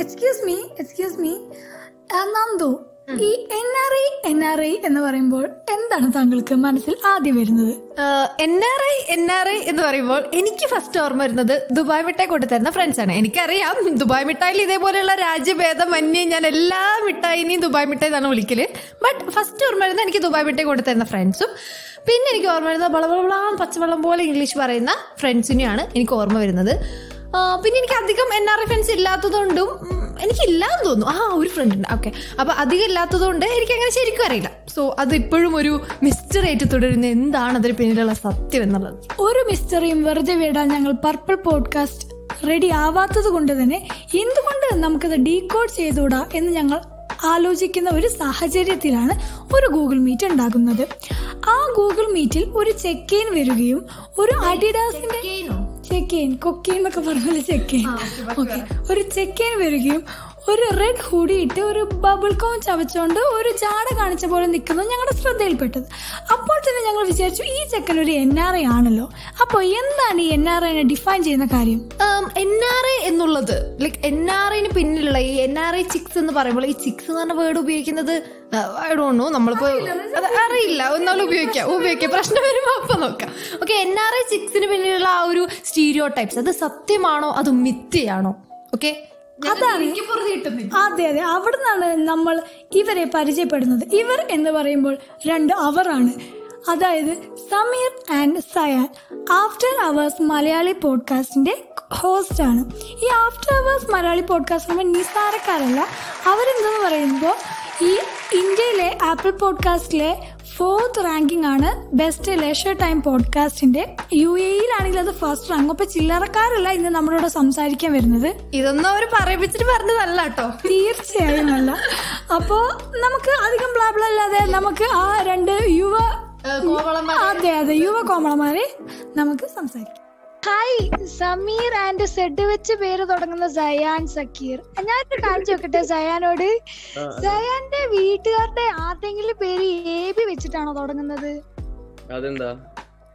Excuse me excuse me Nandu ഈ N R I N R I എന്ന് പറയുമ്പോൾ എന്താണ് താങ്കൾക്ക് മനസ്സിൽ ആദ്യം വരുന്നത്? N R I N R I എന്ന് പറയുമ്പോൾ എനിക്ക് ഫസ്റ്റ് ഓർമ്മ വരുന്നത് ദുബായ് മിഠായി കൊണ്ടുതരുന്ന ഫ്രണ്ട്സ് ആണ്. എനിക്കറിയാം ദുബായ് മിഠായിൽ ഇതേപോലെയുള്ള രാജ്യഭേദം മന്യേ ഞാൻ എല്ലാ മിഠായിനെയും ദുബായ് മിഠായി എന്നാണ് വിളിക്കൽ. ബട്ട് ഫസ്റ്റ് ഓർമ്മ വരുന്നത് എനിക്ക് ദുബായ് മിഠായി കൊണ്ടുതരുന്ന ഫ്രണ്ട്സും പിന്നെ എനിക്ക് ഓർമ്മ വരുന്നത് വളവളവളാം പച്ചവെള്ളം പോലെ ഇംഗ്ലീഷ് പറയുന്ന ഫ്രണ്ട്സിനെയാണ് എനിക്ക് ഓർമ്മ വരുന്നത്. പിന്നെ എനിക്ക് അധികം എൻ ആർ ഫ്രണ്ട്സ് ഇല്ലാത്തതുകൊണ്ടും എനിക്കില്ലാന്ന് തോന്നുന്നു. ആ ഒരു ഫ്രണ്ട് ഉണ്ട്. ഓക്കെ അപ്പൊ അധികം ഇല്ലാത്തതുകൊണ്ട് എനിക്ക് അങ്ങനെ ശരിക്കും അറിയില്ല. സോ അത് ഇപ്പോഴും ഒരു മിസ്റ്ററി ആയിട്ട് തുടരുന്ന എന്താണ് അതിന് പിന്നിലുള്ള സത്യം എന്നുള്ളത്. ഒരു മിസ്റ്ററിയും വെറുതെ വിടാൻ ഞങ്ങൾ പർപ്പിൾ പോഡ്കാസ്റ്റ് റെഡി ആവാത്തത് കൊണ്ട് തന്നെ എന്തുകൊണ്ട് നമുക്കത് ഡീകോഡ് ചെയ്തുകൂടാ എന്ന് ഞങ്ങൾ ആലോചിക്കുന്ന ഒരു സാഹചര്യത്തിലാണ് ഒരു ഗൂഗിൾ മീറ്റ് ഉണ്ടാകുന്നത്. ആ ഗൂഗിൾ മീറ്റിൽ ഒരു ചെക്കേൻ വരികയും ഒരു അഡിഡാസിന്റെ ചെക്കൈൻ കൊക്കേൻ എന്നൊക്കെ പറഞ്ഞ ചെക്കൈൻ ഓക്കെ ഒരു ചെക്കേൻ വരികയും ഒരു റെഡ് ഹൂഡി ഇട്ട് ഒരു ബബിൾ കോൺ ചവച്ചുകൊണ്ട് ഒരു ചാട കാണിച്ച പോലെ നിൽക്കുന്നത് ഞങ്ങളുടെ ശ്രദ്ധയിൽപ്പെട്ടത്. അപ്പോൾ തന്നെ ഞങ്ങൾ വിചാരിച്ചു ഈ ചെക്കൻ ഒരു എൻ ആർ ഐ ആണല്ലോ. അപ്പോൾ എന്താണ് ഈ എൻ ആർ ഐനെ ഡിഫൈൻ ചെയ്യുന്ന കാര്യം? എൻ ആർ ഐ എന്നുള്ളത് ലൈക്ക് എൻ ആർ ഐന് പിന്നിലുള്ള ഈ എൻ ആർ ഐ ചിക്സ് എന്ന് പറയുമ്പോൾ ഈ ചിക്സ് എന്ന് പറഞ്ഞ വേർഡ് ഉപയോഗിക്കുന്നത് ഐ ഡോണ്ട് നോ നമ്മളിപ്പോ അറിയില്ല എന്നാലും ഉപയോഗിക്കാം ഉപയോഗിക്കാം. പ്രശ്നം വരുമ്പോൾ അപ്പൊ നോക്കാം. ഓക്കെ എൻ ആർ ഐ ചിക്സിന് പിന്നിലുള്ള ആ ഒരു സ്റ്റീരിയോ ടൈപ്സ് അത് സത്യമാണോ അത് മിഥ്യയാണോ? ഓക്കെ അതാണ്. അതെ അതെ. അവിടെ നിന്നാണ് നമ്മൾ ഇവരെ പരിചയപ്പെടുന്നത്. ഇവർ എന്ന് പറയുമ്പോൾ രണ്ട് അവറാണ്. അതായത് Sameer and Sayan after hours Malayali പോഡ്കാസ്റ്റിന്റെ host ആണ്. ഈ ആഫ്റ്റർ അവേഴ്സ് മലയാളി പോഡ്കാസ്റ്റ് നമ്മൾ നിസ്സാരക്കാരല്ല അവരെന്തെന്ന് പറയുമ്പോൾ ഈ ഇന്ത്യയിലെ ആപ്പിൾ പോഡ്കാസ്റ്റിലെ ഫോർത്ത് റാങ്കിംഗ് ആണ് ബെസ്റ്റ് ലേഷർ ടൈം പോഡ്കാസ്റ്റിന്റെ യു എയിലാണെങ്കിൽ അത് ഫസ്റ്റ് റാങ്ക് അപ്പൊ ചില്ലറക്കാരല്ല ഇന്ന് നമ്മളോട് സംസാരിക്കാൻ വരുന്നത്. ഇതൊന്നും അവർ പറയിപ്പിച്ചിട്ട് പറഞ്ഞതല്ല കേട്ടോ. തീർച്ചയായും അല്ല. അപ്പോ നമുക്ക് അധികം ബ്ലാബിൾ അല്ലാതെ നമുക്ക് ആ രണ്ട് യുവ അതെ അതെ യുവ കോമളമാരെ നമുക്ക് സംസാരിക്കാം. ഹായ് സമീർ ആൻഡ് സെഡ് വെച്ച് പേര് തുടങ്ങുന്ന സയാൻ സക്കീർ ഞാനൊരു കാണിച്ചു നോക്കട്ടെ സയാനോട് സയാന്റെ വീട്ടുകാരുടെ ആരുടെങ്കിലും പേര് എ ബി വെച്ചിട്ടാണോ തുടങ്ങുന്നത്? അതെന്താ?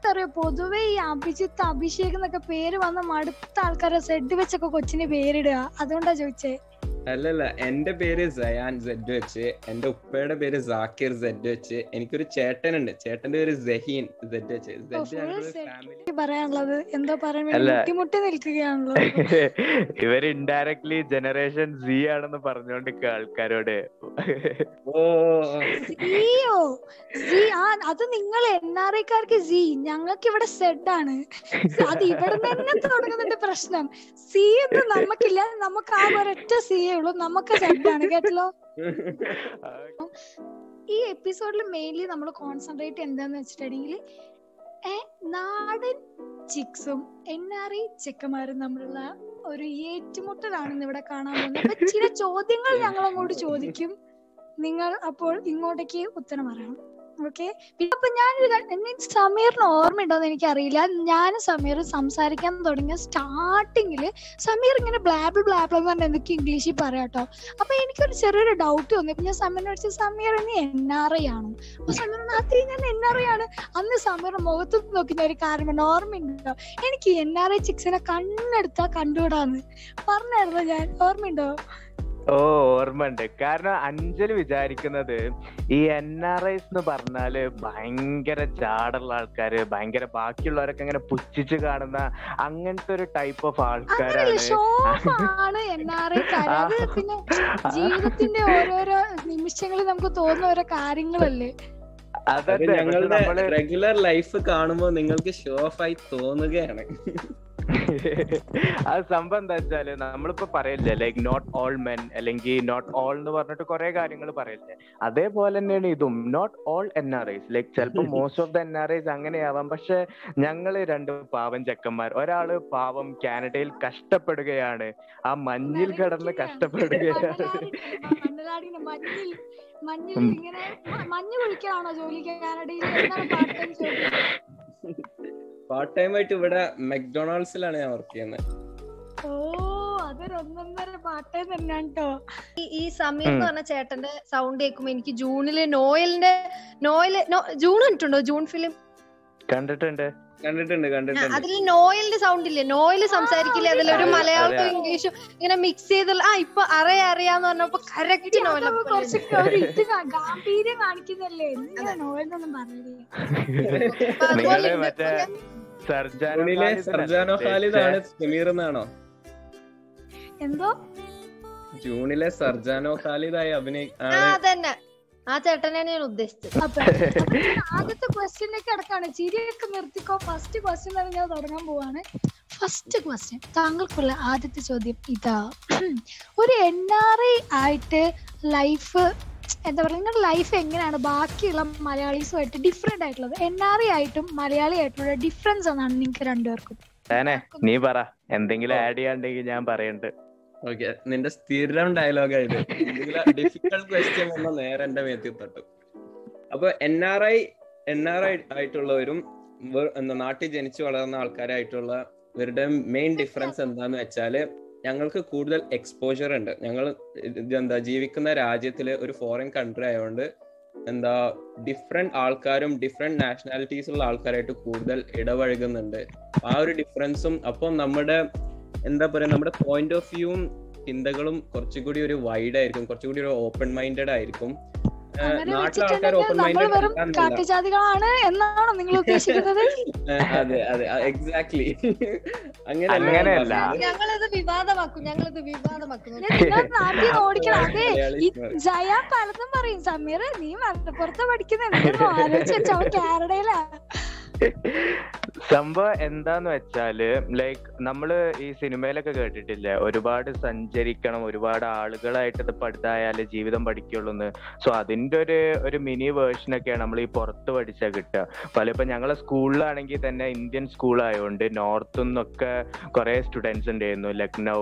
അറിയോ പൊതുവെ ഈ അഭിജിത്ത് അഭിഷേക് എന്നൊക്കെ പേര് വന്ന മടുത്ത ആൾക്കാരെ സെഡ് വെച്ചൊക്കെ കൊച്ചിന് പേരിടുക. അതുകൊണ്ടാ ചോദിച്ചേ. അല്ലല്ല എന്റെ പേര് സയാൻ സെഡ് വെച്ച് എന്റെ ഉപ്പയുടെ പേര് സാക്കിർ സെഡ് വെച്ച് എനിക്കൊരു ചേട്ടനുണ്ട്. ചേട്ടന്റെ പേര് ജഹീൻ സെഡ് വെച്ച്. സെഡ് പറയാനുള്ളത്. എന്താ പറയാൻ വേണ്ടി മുട്ടിമുട്ടി നിൽക്കുകയാണല്ലോ. ഇവർ ഇൻഡയറക്ട്ലി ജനറേഷൻ സി ആണെന്ന് പറഞ്ഞോണ്ടിരിക്കുക ആൾക്കാരോട്. സിയോ സി ആ അത് നിങ്ങൾ എൻ ആർ ഐക്കാർക്ക് സി ഞങ്ങൾക്ക് ഇവിടെ സെഡ് ആണ്. അത് ഇവിടെ തന്നെ തുടങ്ങുന്നുണ്ട് പ്രശ്നം. സി എന്ന് നമുക്കില്ല. നമുക്ക് ആ ഒരൊറ്റ സി ഉള്ളൂ. നമുക്ക് ആണ് കേട്ടല്ലോ. ഈ എപ്പിസോഡിൽ മെയിൻലി നമ്മൾ കോൺസെൻട്രേറ്റ് എന്താന്ന് വെച്ചിട്ടുണ്ടെങ്കിൽ നാടൻ ചിക്സും എൻ ആർ ഐ ചെക്കന്മാരും തമ്മിലുള്ള ഒരു ഏറ്റുമുട്ടലാണ് ഇവിടെ കാണാൻ പോകുന്നത്. ചില ചോദ്യങ്ങൾ ഞങ്ങൾ അങ്ങോട്ട് ചോദിക്കും. നിങ്ങൾ അപ്പോൾ ഇങ്ങോട്ടേക്ക് ഉത്തരം പറയണം. ഓക്കെ. അപ്പൊ ഞാനൊരു മീൻസ് സമീറിന് ഓർമ്മയുണ്ടോന്ന് എനിക്കറിയില്ല. ഞാനും സമീർ സംസാരിക്കാൻ തുടങ്ങിയ സ്റ്റാർട്ടിങ്ങിൽ സമീർ ഇങ്ങനെ ബ്ലാബിൾ ബ്ലാബിൾ എന്ന് പറഞ്ഞ എന്തൊക്കെ ഇംഗ്ലീഷിൽ പറയാട്ടോ അപ്പൊ എനിക്കൊരു ചെറിയൊരു ഡൗട്ട് തോന്നി അപ്പൊ ഞാൻ സമീറിനെ വിളിച്ച സമീർ ഇനി എൻ ആർ ഐ ആണോ? അപ്പൊ സമീർ നാത്തി ഞാൻ എൻ ആർ ഐ ആണ്. അന്ന് സമീറിന്റെ മുഖത്ത് നോക്കുന്ന ഒരു കാരണം ഓർമ്മയുണ്ടോ? എനിക്ക് എൻ ആർ ഐ ചിക്സിനെ കണ്ണെടുത്താ കണ്ടുവിടാന്ന് പറഞ്ഞായിരുന്നു ഞാൻ? ഓർമ്മയുണ്ടോ? ഓ ഓർമ്മയുണ്ട്. കാരണം അഞ്ജലി വിചാരിക്കുന്നത് ഈ എൻ ആർ ഐസ് എന്ന് പറഞ്ഞാൽ ഭയങ്കര ചാടുള്ള ആൾക്കാര് ഭയങ്കര ബാക്കിയുള്ളവരൊക്കെ ഇങ്ങനെ പുച്ഛിച്ച് കാണുന്ന അങ്ങനത്തെ ഒരു ടൈപ്പ് ഓഫ് ആൾക്കാരാണ്. പിന്നെ ജീവിതത്തിന്റെ ഓരോരോ നിമിഷങ്ങളിൽ നമുക്ക് തോന്നുന്ന ഓരോ കാര്യങ്ങളല്ലേ? അതെ ഞങ്ങളുടെ റെഗുലർ ലൈഫ് കാണുമ്പോൾ നിങ്ങൾക്ക് ഷോ ഓഫ് ആയി തോന്നുകയാണ്. അത് സംഭവം എന്താ വെച്ചാൽ നമ്മളിപ്പോ പറയില്ലേ ലൈക് നോട്ട് ഓൾ മെൻ അല്ലെങ്കിൽ നോട്ട് ഓൾ എന്ന് പറഞ്ഞിട്ട് കുറെ കാര്യങ്ങൾ പറയില്ലേ. അതേപോലെ തന്നെയാണ് ഇതും. Not all N R Is like ചിലപ്പോ most of the N R Is അങ്ങനെയാവാം. പക്ഷെ ഞങ്ങൾ രണ്ട് പാവം ചെക്കന്മാർ ഒരാൾ പാവം കാനഡയിൽ കഷ്ടപ്പെടുകയാണ്. ആ മഞ്ഞിൽ കിടന്ന് കഷ്ടപ്പെടുകയാണ്. മഞ്ഞിൽ ഇങ്ങനെ മഞ്ഞ് കുഴിക്കാണോ ജോലി കാനഡയിൽ? എന്താണ് പാർട്ട് ടൈം ആയിട്ട് ഇവിടെ മെക്ഡൊണാൾഡ്സിലാണ് ഞാൻ വർക്ക് ചെയ്യുന്നത് ഓ അതൊരു ഒന്നൊന്നര പാർട്ട് ടൈം തന്നെയാണ് കേട്ടോ ഈ- സമീർ എന്ന് പറഞ്ഞ ചേട്ടന്റെ സൗണ്ട് കേൾക്കുമ്പോ എനിക്ക് ജൂണിൽ നോയലിന്റെ നോയൽ ജൂൺ കണ്ടിട്ടുണ്ടോ? ജൂൺ ഫിലിം കണ്ടിട്ടുണ്ട്. കണ്ടിട്ടുണ്ട് കണ്ടിട്ടുണ്ട്. അതിൽ നോയലിന്റെ സൗണ്ട് ഇല്ലേ? നോയൽ സംസാരിക്കില്ലേ? അതിലൊരു ഒരു മലയാളവും ഇംഗ്ലീഷും ഇങ്ങനെ മിക്സ് ചെയ്തുള്ള ആ ഇപ്പൊ അറിയാ അറിയാന്ന് പറഞ്ഞപ്പോ കറക്റ്റ് നോയൽ ഗാംഭീര്യം കാണിക്കുന്നല്ലേ സമീർ എന്നാണോ എന്തോ? ജൂണിലെ സർജാനോ ഖാലിദായി അഭിനയി ആ ചേട്ടനെയാണ് ഞാൻ ഉദ്ദേശിച്ചത്. ആദ്യത്തെ ക്വസ്റ്റ്യനിലേക്ക് കിടക്കാണ്. ചിരിയൊക്കെ നിർത്തിക്കോ. ഫസ്റ്റ് ക്വസ്റ്റ്യൻ തന്നെ ഞാൻ തുടങ്ങാൻ പോവാണ്. ഫസ്റ്റ് ക്വസ്റ്റ്യൻ താങ്കൾക്കുള്ള ആദ്യത്തെ ചോദ്യം ഇതാ. ഒരു എൻ ആർ ഐ ആയിട്ട് ലൈഫ് എന്താ പറയുക നിങ്ങളുടെ ലൈഫ് എങ്ങനെയാണ്? ബാക്കിയുള്ള മലയാളീസുമായിട്ട് ഡിഫറെന്റ് ആയിട്ടുള്ളത്. എൻ ആർ ഐ ആയിട്ടും മലയാളി ആയിട്ടുള്ള ഡിഫറൻസ് എന്നാണ് നിങ്ങൾക്ക് രണ്ടുപേർക്കും. നീ പറ. എന്തെങ്കിലും ആഡ് ചെയ്യാണ്ടെങ്കിൽ ഞാൻ പറയണ്ട്. ഓക്കെ നിന്റെ സ്ഥിരം ഡയലോഗ് ഇത്. ഡിഫിക്കൽട്ട് ക്വസ്റ്റ്യൻ വന്ന നേരെ എന്റെ മേത്തി തട്ടും അപ്പൊ N R I N R I ആയിട്ടുള്ളവരും നാട്ടിൽ ജനിച്ചു വളർന്ന ആൾക്കാരായിട്ടുള്ള ഇവരുടെ മെയിൻ ഡിഫറൻസ് എന്താന്ന് വെച്ചാൽ ഞങ്ങൾക്ക് കൂടുതൽ എക്സ്പോജർ ഉണ്ട്. ഞങ്ങൾ എന്താ ജീവിക്കുന്ന രാജ്യത്തിലെ ഒരു ഫോറിൻ കൺട്രി ആയതുകൊണ്ട് എന്താ ഡിഫറെന്റ് ആൾക്കാരും ഡിഫറെന്റ് നാഷണാലിറ്റീസ് ഉള്ള ആൾക്കാരായിട്ട് കൂടുതൽ ഇടപഴകുന്നുണ്ട്. ആ ഒരു ഡിഫറൻസും അപ്പം നമ്മുടെ എന്താ പറയാ നമ്മുടെ പോയിന്റ് ഓഫ് വ്യൂവും ചിന്തകളും കുറച്ചുകൂടി ഒരു വൈഡ് ആയിരിക്കും കുറച്ചുകൂടി ഒരു ഓപ്പൺ മൈൻഡഡ് ആയിരിക്കും. എന്നാണോ നിങ്ങൾ ഉദ്ദേശിക്കുന്നത്? അതെ അതെ എക്സാക്ട്ലി അങ്ങനെ അങ്ങനെയല്ല. ഞങ്ങളിത് വിവാദമാക്കും ഞങ്ങളിത് വിവാദമാക്കും. നാട്ടിൽ ഓടിക്കണം. അതെ ഈ ജയ പലതും പറയും. സമീർ നീ മലപ്പുറത്ത് പഠിക്കുന്ന നീ ആലോചിച്ചു അവൻ കാനഡയിലാ. സംഭവം എന്താന്ന് വെച്ചാൽ ലൈക്ക് നമ്മൾ ഈ സിനിമയിലൊക്കെ കേട്ടിട്ടില്ലേ? ഒരുപാട് സഞ്ചരിക്കണം ഒരുപാട് ആളുകളായിട്ട് ഇത് ജീവിതം പഠിക്കുള്ളൂ സോ അതിന്റെ ഒരു ഒരു മിനി വേർഷൻ ഒക്കെയാണ് നമ്മൾ ഈ പുറത്ത് പഠിച്ചാൽ കിട്ടുക. പല ഇപ്പൊ ഞങ്ങളെ സ്കൂളിലാണെങ്കിൽ തന്നെ ഇന്ത്യൻ സ്കൂൾ ആയതുകൊണ്ട് നോർത്ത് നിന്നൊക്കെ കുറെ സ്റ്റുഡൻസ് ഉണ്ടായിരുന്നു. ലക്നൗ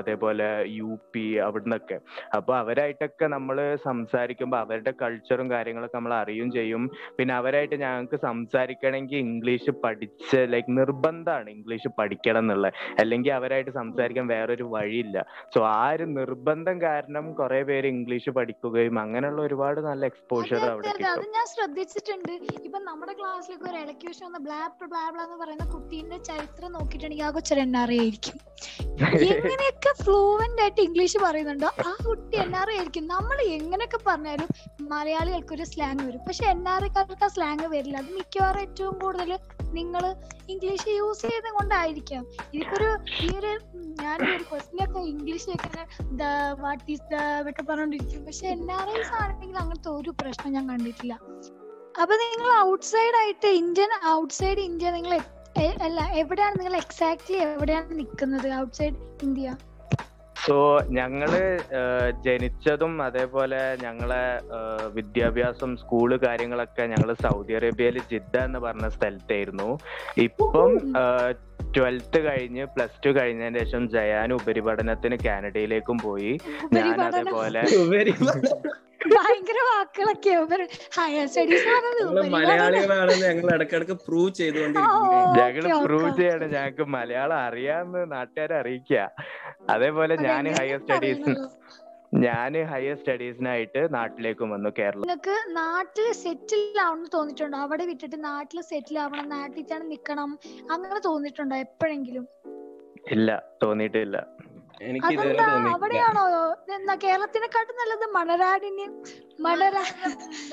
അതേപോലെ യു പി അവിടുന്നൊക്കെ. അപ്പൊ അവരായിട്ടൊക്കെ നമ്മൾ സംസാരിക്കുമ്പോൾ അവരുടെ കൾച്ചറും കാര്യങ്ങളൊക്കെ നമ്മൾ അറിയും ചെയ്യും. പിന്നെ അവരായിട്ട് ഞങ്ങൾക്ക് സംസാരിക്കണമെങ്കിൽ ഇംഗ്ലീഷ് പഠിച്ച് ലൈക് നിർബന്ധമാണ് ഇംഗ്ലീഷ് പഠിക്കണം എന്നുള്ളത് അല്ലെങ്കിൽ അവരായിട്ട് സംസാരിക്കാൻ വേറൊരു വഴിയില്ല. സോ ആ ഒരു നിർബന്ധം കാരണം കുറെ പേര് ഇംഗ്ലീഷ് പഠിക്കുകയും അങ്ങനെയുള്ള ഒരുപാട് നല്ല എക്സ്പോഷർ അവിടെ അതെ, ഞാൻ ശ്രദ്ധിച്ചിട്ടുണ്ട്. ഇപ്പൊ നമ്മുടെ ക്ലാസ്സിലൊക്കെ ഒരു ഇലക്യൂഷൻ വന്ന ബ്ലാബ് ബ്ലാബ്ല എന്ന് പറയുന്ന കുട്ടീന്റെ ചരിത്രം നോക്കിയിട്ടുണ്ടെങ്കിൽ ആ കൊച്ചൊരു എൻ ആർ ആയിരിക്കും. എങ്ങനെയൊക്കെ ഫ്ലൂവന്റ് ആയിട്ട് ഇംഗ്ലീഷ് പറയുന്നുണ്ടോ? ആ കുട്ടി എൻ ആർ ആയിരിക്കും. നമ്മൾ എങ്ങനെയൊക്കെ പറഞ്ഞാലും മലയാളികൾക്ക് ഒരു സ്ലാങ് വരും. പക്ഷെ എൻ ആർ ആ സ്ലാങ് വരില്ല. അത് മിക്കവാറും ഏറ്റവും കൂടുതൽ നിങ്ങൾ ഇംഗ്ലീഷ് യൂസ് ചെയ്യുന്നത് കൊണ്ടായിരിക്കാം ഇതിപ്പോ ഒരു ഈ ഒരു ഞാൻ ഒരു ക്വസ്റ്റിനൊക്കെ ഒക്കെ English the what is the പറഞ്ഞോണ്ടിരിക്കും പക്ഷെ എൻ ആർ ആണെങ്കിൽ അങ്ങനത്തെ ഒരു പ്രശ്നം ഞാൻ കണ്ടിട്ടില്ല. അപ്പൊ നിങ്ങൾ ഔട്ട്സൈഡ് ആയിട്ട് ഇന്ത്യൻ ഔട്ട്സൈഡ് ഇന്ത്യ നിങ്ങൾ അല്ല എവിടെയാണ് നിങ്ങൾ എക്സാക്ട്ലി എവിടെയാണ് നിൽക്കുന്നത് ഔട്ട്സൈഡ് ഇന്ത്യ സോ ഞങ്ങൾ ജനിച്ചതും അതേപോലെ ഞങ്ങളെ വിദ്യാഭ്യാസം സ്കൂൾ കാര്യങ്ങളൊക്കെ ഞങ്ങൾ സൗദി അറേബ്യയിൽ ജിദ്ദ എന്ന് പറഞ്ഞ സ്ഥലത്തായിരുന്നു. ഇപ്പം ട്വൽത്ത് കഴിഞ്ഞ് പ്ലസ് ടു കഴിഞ്ഞതിന് ശേഷം ജയാൻ ഉപരിപഠനത്തിന് കാനഡയിലേക്കും പോയി. ഞാൻ അതേപോലെ ഭയങ്കര വാക്കുകളൊക്കെ ഹയർ സ്റ്റഡീസ് മലയാളികളാണെന്ന് ഞങ്ങൾ ഇടക്കിടക്ക് പ്രൂവ് ഓ, ഞങ്ങൾ പ്രൂവ്. ചെയ്യാണ്. ഞങ്ങൾക്ക് മലയാളം അറിയാന്ന് നാട്ടുകാരെ അറിയിക്കുക അതേപോലെ ഞാൻ ഹയർ സ്റ്റഡീസ് ഞാൻ ഹയർ സ്റ്റഡീസിനായിട്ട് നാട്ടിലേക്കും വന്നു കേരളം. നിങ്ങൾക്ക് നാട്ടിൽ സെറ്റിൽ ആവണം തോന്നിയിട്ടുണ്ടോ? അവിടെ വിട്ടിട്ട് നാട്ടിൽ സെറ്റിൽ ആവണം നാട്ടിൽ തന്നെ നിക്കണം അങ്ങനെ തോന്നിയിട്ടുണ്ടോ എപ്പോഴെങ്കിലും? ഇല്ല തോന്നിയിട്ടില്ല. എനിക്ക് അവിടെയാണോ? എന്നാ കേരളത്തിനെക്കാട്ടും നല്ലത് മണരാടിന്യം മണര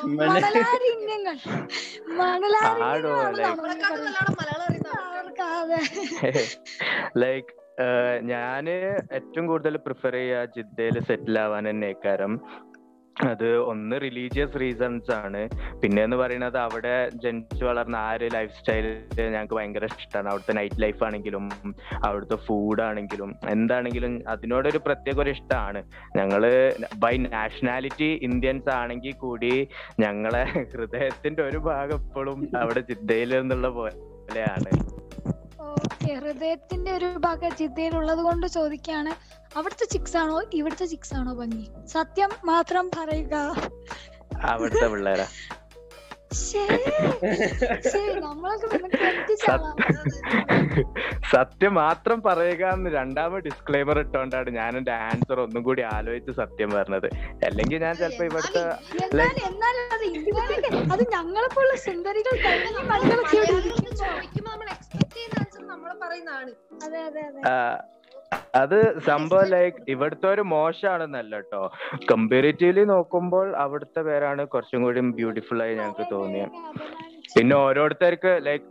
മണ- മണലാരിന്യങ്ങൾ അതെ. ലൈക്ക് ഞാൻ ഏറ്റവും കൂടുതൽ പ്രിഫർ ചെയ്യുക ജിദ്ദയിൽ സെറ്റിൽ ആവാൻ തന്നെ കാരണം അത് ഒന്ന് റിലീജിയസ് റീസൺസ് ആണ്. പിന്നെ എന്ന് പറയുന്നത് അവിടെ ജനിച്ചു വളർന്ന ആ ഒരു ലൈഫ് സ്റ്റൈൽ ഞങ്ങൾക്ക് ഭയങ്കര ഇഷ്ടമാണ് അവിടുത്തെ നൈറ്റ് ലൈഫ് ആണെങ്കിലും അവിടുത്തെ ഫുഡ് ആണെങ്കിലും എന്താണെങ്കിലും അതിനോടൊരു പ്രത്യേക ഒരു ഇഷ്ടമാണ് ഞങ്ങൾ ബൈ നാഷണാലിറ്റി ഇന്ത്യൻസ് ആണെങ്കിൽ കൂടി ഞങ്ങളെ ഹൃദയത്തിന്റെ ഒരു ഭാഗം എപ്പോഴും അവിടെ ജിദ്ദയിൽ നിന്നുള്ള പോലെയാണ്. ഓക്കെ ഹൃദയത്തിന്റെ ഒരു ഭാഗം ജിദ്ദയിലുള്ളത് കൊണ്ട് ചോദിക്കാണ് അവിടുത്തെ ചിക്സ് ആണോ ഇവിടുത്തെ ചിക്സ് ആണോ ഭംഗി? സത്യം മാത്രം പറയുക. സത്യം മാത്രം പറയുക എന്ന് രണ്ടാമത് ഡിസ്ക്ലൈമർ ഇട്ടോണ്ടാണ് ഞാൻ എന്റെ ആൻസർ ഒന്നും കൂടി ആലോചിച്ച് സത്യം പറഞ്ഞത്. അല്ലെങ്കിൽ ഞാൻ ചിലപ്പോ ഇവിടുത്തെ അത് ഇന്നലെ അത് ഞങ്ങളെ പോലുള്ള സുന്ദരികൾ കഴിഞ്ഞ മണികളൊക്കെ ഇവിടെ ഇരിക്കും. ചോദിക്കുമ്പോ നമ്മൾ എക്സ്പെക്ട് ചെയ്യുന്ന ആൻസർ നമ്മൾ പറയുന്നതാണ്. അതെ അതെ അതെ. ആ, അത് സംഭവം ലൈക്ക് ഇവിടുത്തെ ഒരു മോശമാണെന്നല്ല കേട്ടോ കമ്പാരിറ്റീവ്ലി നോക്കുമ്പോൾ അവിടുത്തെ പേരാണ് കുറച്ചും കൂടി ബ്യൂട്ടിഫുൾ ആയി ഞങ്ങൾക്ക് തോന്നിയത് പിന്നെ ഓരോരുത്തർക്ക് ലൈക്ക്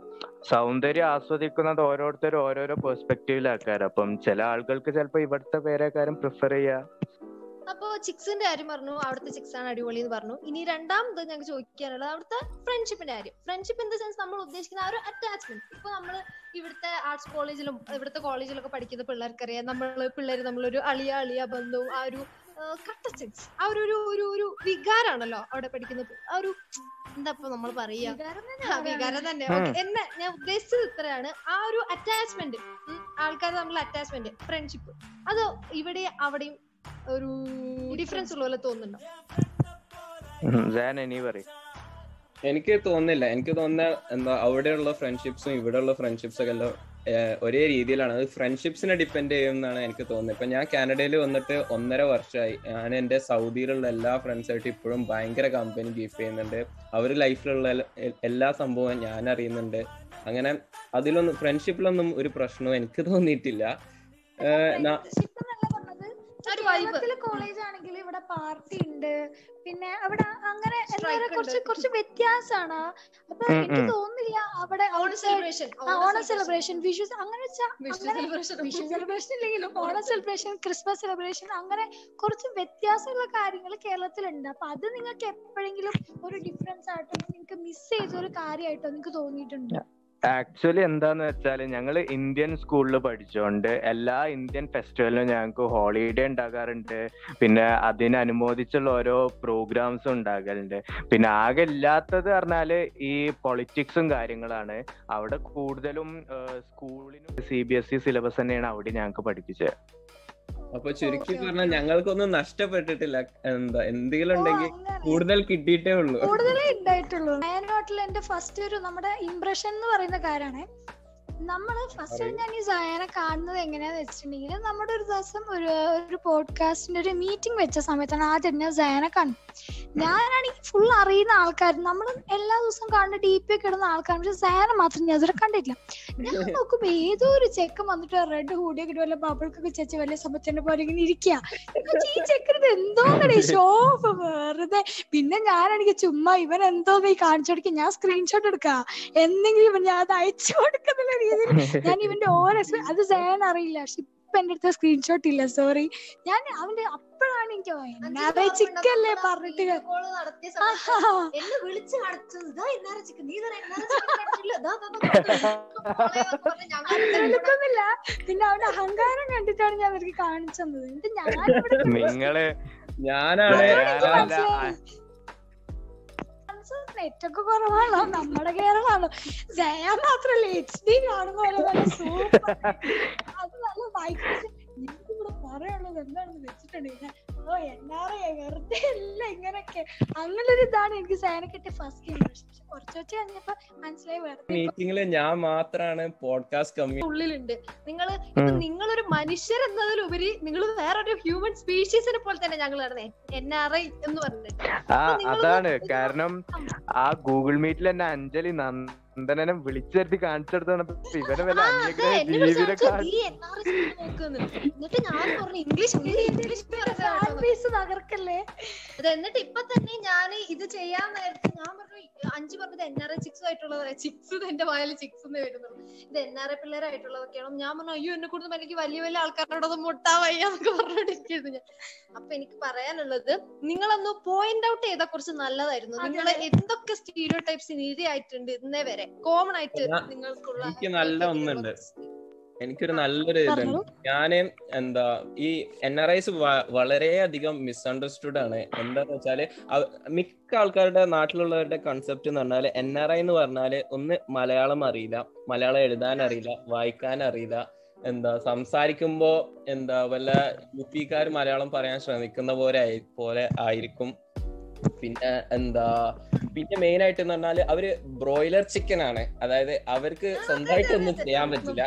സൗന്ദര്യം ആസ്വദിക്കുന്നത് ഓരോരുത്തരും ഓരോരോ പെർസ്പെക്റ്റീവിലാക്കാറ് അപ്പം ചില ആളുകൾക്ക് ചിലപ്പോ ഇവിടുത്തെ പേരെക്കാരും പ്രിഫർ ചെയ്യാ. അപ്പൊ ചിക്സിന്റെ കാര്യം പറഞ്ഞു അവിടുത്തെ ചിക്സ് ആണ് അടിപൊളി എന്ന് പറഞ്ഞു. ഇനി രണ്ടാമത് ഞങ്ങൾക്ക് ചോദിക്കാനുള്ളത് അവിടുത്തെ ഫ്രണ്ട്ഷിപ്പിന്റെ കാര്യം. ഫ്രണ്ട്ഷിപ്പ് ഇൻ ദ സെൻസ് നമ്മൾ ഉദ്ദേശിക്കുന്ന ആ ഒരു അറ്റാച്ച്മെന്റ് ഇപ്പൊ നമ്മൾ ഇവിടുത്തെ ആർട്സ് കോളേജിലും ഇവിടുത്തെ കോളേജിലൊക്കെ പഠിക്കുന്ന പിള്ളേർക്കറിയാം നമ്മൾ പിള്ളേർ നമ്മളൊരു അളിയ അളിയ ബന്ധവും ആ ഒരു കട്ട സെൻസ് ആ ഒരു ഒരു ഒരു ഒരു വികാരാണല്ലോ അവിടെ പഠിക്കുന്ന ആ ഒരു എന്താ ഇപ്പൊ നമ്മൾ പറയാ? വികാരം തന്നെ ആ, വികാരം തന്നെ. ഉം. ഓക്കെ എന്നെ ഞാൻ ഉദ്ദേശിച്ചത് ഇത്രയാണ്. ആ ഒരു അറ്റാച്ച്മെന്റ് ആൾക്കാർ തമ്മിലുള്ള അറ്റാച്ച്മെന്റ് ഫ്രണ്ട്ഷിപ്പ് അത് ഇവിടെ അവിടെയും ഒരു ഡിഫറൻസ് ഉള്ള പോലെ തോന്നുന്നുണ്ടോ? പറയും. എനിക്ക് തോന്നുന്നില്ല. എനിക്ക് തോന്നുന്ന എന്താ അവിടെയുള്ള ഫ്രണ്ട്ഷിപ്സും ഇവിടെയുള്ള ഫ്രണ്ട്ഷിപ്സും ഒക്കെ എല്ലാം ഒരേ രീതിയിലാണ്. അത് ഫ്രണ്ട്ഷിപ്സിനെ ഡിപ്പെൻഡ് ചെയ്യുമെന്നാണ് എനിക്ക് തോന്നുന്നത്. ഇപ്പൊ ഞാൻ കാനഡയിൽ വന്നിട്ട് ഒന്നര വർഷമായി ഞാൻ എന്റെ സൗദിയിലുള്ള എല്ലാ ഫ്രണ്ട്സായിട്ട് ഇപ്പോഴും ഭയങ്കര കമ്പനി കീപ്പ് ചെയ്യുന്നുണ്ട്. അവർ ലൈഫിലുള്ള എല്ലാ സംഭവവും ഞാൻ അറിയുന്നുണ്ട്. അങ്ങനെ അതിലൊന്നും ഫ്രണ്ട്ഷിപ്പിലൊന്നും ഒരു പ്രശ്നവും എനിക്ക് തോന്നിയിട്ടില്ല. കേരളത്തിലെ കോളേജ് ആണെങ്കിൽ ഇവിടെ പാർട്ടി ഉണ്ട്. പിന്നെ അവിടെ അങ്ങനെ എന്താ പറയാ, കുറച്ച് കുറച്ച് വ്യത്യാസമാണ് അപ്പൊ എനിക്ക് തോന്നില്ല തോന്നുന്നില്ല അവിടെ ഓണ സെലിബ്രേഷൻ വിഷു അങ്ങനെ. വിഷു സെലിബ്രേഷൻ ഇല്ലെങ്കിലും ഓണം സെലിബ്രേഷൻ ക്രിസ്മസ് സെലിബ്രേഷൻ അങ്ങനെ കുറച്ച് വ്യത്യാസമുള്ള കാര്യങ്ങൾ കേരളത്തിലുണ്ട്. അപ്പൊ അത് നിങ്ങൾക്ക് എപ്പോഴെങ്കിലും ഒരു ഡിഫറൻസ് ആയിട്ടോ നിങ്ങൾക്ക് മിസ് ചെയ്ത ഒരു കാര്യമായിട്ടോ നിങ്ങൾക്ക് തോന്നിയിട്ടുണ്ട്? ആക്ച്വലി എന്താന്ന് വെച്ചാൽ ഞങ്ങൾ ഇന്ത്യൻ സ്കൂളിൽ പഠിച്ചോണ്ട് എല്ലാ ഇന്ത്യൻ ഫെസ്റ്റിവലിനും ഞങ്ങൾക്ക് ഹോളിഡേ ഉണ്ടാകാറുണ്ട് പിന്നെ അതിനനുമോദിച്ചുള്ള ഓരോ പ്രോഗ്രാംസും ഉണ്ടാകലുണ്ട് പിന്നെ ആകെ ഇല്ലാത്തത് പറഞ്ഞാൽ ഈ പൊളിറ്റിക്സും കാര്യങ്ങളാണ്. അവിടെ കൂടുതലും സ്കൂളിനും C B S E syllabus തന്നെയാണ് അവിടെ ഞങ്ങൾക്ക് പഠിപ്പിച്ചത് അപ്പൊ ചുരുക്കി പറഞ്ഞാൽ ഞങ്ങൾക്കൊന്നും നഷ്ടപ്പെട്ടിട്ടില്ല. എന്താ എന്തെങ്കിലും ഉണ്ടെങ്കിൽ. കൂടുതൽ കിട്ടിയിട്ടേ ഉള്ളൂ. കൂടുതലേ ഉണ്ടായിട്ടുള്ളൂ. വയനാട്ടിൽ എന്റെ ഫസ്റ്റ് ഒരു നമ്മുടെ ഇംപ്രഷൻ എന്ന് പറയുന്ന കാര്യമാണ് നമ്മൾ ഫസ്റ്റ്. ഞാൻ ഈ സയനെ കാണുന്നത് എങ്ങനെയാന്ന് വെച്ചിട്ടുണ്ടെങ്കിൽ നമ്മുടെ ഒരു ദിവസം ഒരു ഒരു പോഡ്കാസ്റ്റിന്റെ ഒരു മീറ്റിംഗ് വെച്ച സമയത്താണ് ആദ്യം ഞാൻ സയനെ കാണും ഞാനാണെങ്കിൽ ഫുൾ അറിയുന്ന ആൾക്കാർ നമ്മൾ എല്ലാ ദിവസവും കാണുന്ന ഡി പി ഒക്കെ ഇടുന്ന ആൾക്കാർ പക്ഷെ സയനെ മാത്രം ഞാൻ ഇതുവരെ കണ്ടിട്ടില്ല. ഞാൻ നോക്കുമ്പോ ഏതോ ഒരു ചെക്കൻ വന്നിട്ട് റെഡ് ഹൂഡിയൊക്കെ ഇട്ട് വല്ല ബബിൾക്കൊക്കെ ചേച്ചി വലിയ സമയത്തിന്റെ പോലെ ഇങ്ങനെ ഇരിക്കുക ഈ ചെക്കനത് എന്തോന്നടേ? ഷോ വെറുതെ. പിന്നെ ഞാനാണെങ്കിൽ ചുമ്മാ ഇവൻ എന്തോ ഈ കാണിച്ചു കൊടുക്കുക ഞാൻ സ്ക്രീൻഷോട്ട് എടുക്ക. എന്തെങ്കിലും ഇവൻ ഞാൻ അത് അയച്ചു കൊടുക്കുന്നുള്ള രീതിയിൽ ഞാൻ ഇവന്റെ ഓരോ അത് ചെയ്യാൻ അറിയില്ല പക്ഷെ ഇപ്പൊ എന്റെ അടുത്ത് സ്ക്രീൻഷോട്ട് ഇല്ല സോറി ഞാൻ അവന്റെ അപ്പോഴാണ് എനിക്ക് എന്നാ ചിക്കല്ലേ പറഞ്ഞിട്ട് എടുക്കുന്നില്ല പിന്നെ അവന്റെ അഹങ്കാരം കണ്ടിട്ടാണ് ഞാൻ അവർക്ക് കാണിച്ചു തന്നത് എന്നിട്ട് ഞാൻ നിങ്ങൾ ഞാനാണ് ഞാനല്ല നെറ്റ് ഒക്കെ കുറവാണല്ലോ നമ്മുടെ കേരളാണോ? ജയ മാത്രല്ല എച്ച് ഡി കാണുന്ന പോലെ നല്ല സൂപ്പർ അത് നല്ല വൈകിട്ട് എനിക്കിവിടെ പറയാനുള്ളത് എന്താണെന്ന് വെച്ചിട്ടുണ്ടെങ്കിൽ ഓ എന്നാറിയാ വെറുതെ അല്ല ഇങ്ങനൊക്കെ. അങ്ങനെ ഒരു ഇതാണ് എനിക്ക് സേന കിട്ടിയ ഫസ്റ്റ് ഇംപ്രഷൻ കുറച്ച് വെച്ച് കഴിഞ്ഞപ്പോ മനസ്സിലായി വെറുതെ മീറ്റിംഗിൽ ഞാൻ മാത്രാണ് പോഡ്കാസ്റ്റ് കമ്മി ഉള്ളിലുണ്ട്. നിങ്ങൾ ഇപ്പൊ. നിങ്ങളൊരു മനുഷ്യർ എന്നതിലുപരി നിങ്ങൾ വേറൊരു ഹ്യൂമൻ സ്പീഷീസിനെ പോലെ തന്നെ ഞങ്ങൾ നടന്നേ. എൻ ആർ ഐ എന്ന് പറഞ്ഞിട്ട്. ആ അതാണ്. കാരണം ആ. ഗൂഗിൾ മീറ്റിൽ തന്നെ അഞ്ജലി നന്ദനനെ വിളിച്ചെടുത്ത് കാണിച്ചെടുത്താണ് ഇവനെ വല്ല അന്യഗ്രഹ ജീവിനെ എന്നിട്ട് ഞാൻ പറഞ്ഞു ഇംഗ്ലീഷ് ഇംഗ്ലീഷ് തകർക്കല്ലേ? എന്നിട്ട് ഇപ്പൊ തന്നെ ഞാൻ ഇത് ചെയ്യാൻ നേരത്തെ ഞാൻ പറഞ്ഞു അഞ്ചു പറഞ്ഞത് എൻ ആർ ഐ ചിക്സ് ആയിട്ടുള്ളത് ചിക്സ് എന്റെ വായിൽ ചിക്സ് എന്ന് വരുന്നുള്ളൂ ഇത് എൻ ആർ ഐ പിള്ളേരായിട്ടുള്ളതൊക്കെയാണ്? ഞാൻ പറഞ്ഞു അയ്യോ എന്നെ കൂടുതൽ എനിക്ക് വലിയ വലിയ ആൾക്കാരോടൊന്നും മുട്ടാ വയ്യ എന്നൊക്കെ പറഞ്ഞോണ്ടിരിക്കുന്നു ഞാൻ. അപ്പൊ എനിക്ക് പറയാനുള്ളത് നിങ്ങളൊന്ന് പോയിന്റ് ഔട്ട് ചെയ്ത കുറച്ച് നല്ലതായിരുന്നു. നിങ്ങളെ നിങ്ങൾ എന്തൊക്കെ സ്റ്റീരിയോ ടൈപ്സ് ഇരയായിട്ടുണ്ട് ഇന്നേ വരെ? കോമൺ ആയിട്ട് നിങ്ങൾക്കുള്ള എനിക്ക് നല്ല ഒന്നുണ്ട്. എനിക്കൊരു നല്ലൊരു ഇതുണ്ട് ഞാൻ എന്താ ഈ എൻ ആർ ഐസ് വളരെയധികം മിസ്അണ്ടർസ്റ്റുഡ് ആണ്. എന്താന്ന് വെച്ചാൽ മിക്ക ആൾക്കാരുടെ നാട്ടിലുള്ളവരുടെ കൺസെപ്റ്റ് എന്ന് പറഞ്ഞാൽ എൻ ആർ ഐ എന്ന് പറഞ്ഞാൽ ഒന്ന് മലയാളം അറിയില്ല മലയാളം എഴുതാൻ അറിയില്ല വായിക്കാൻ അറിയില്ല എന്താ സംസാരിക്കുമ്പോ എന്താ വല്ല യു പിക്കാർ മലയാളം പറയാൻ ശ്രമിക്കുന്ന പോലെ ആയി- പോലെ ആയിരിക്കും. പിന്നെ എന്താ പിന്നെ മെയിൻ ആയിട്ട് എന്ന് പറഞ്ഞാൽ അവർ ബ്രോയിലർ ചിക്കൻ ആണ്. അതായത് അവർക്ക് സ്വന്തമായിട്ട് ഒന്നും ചെയ്യാൻ പറ്റില്ല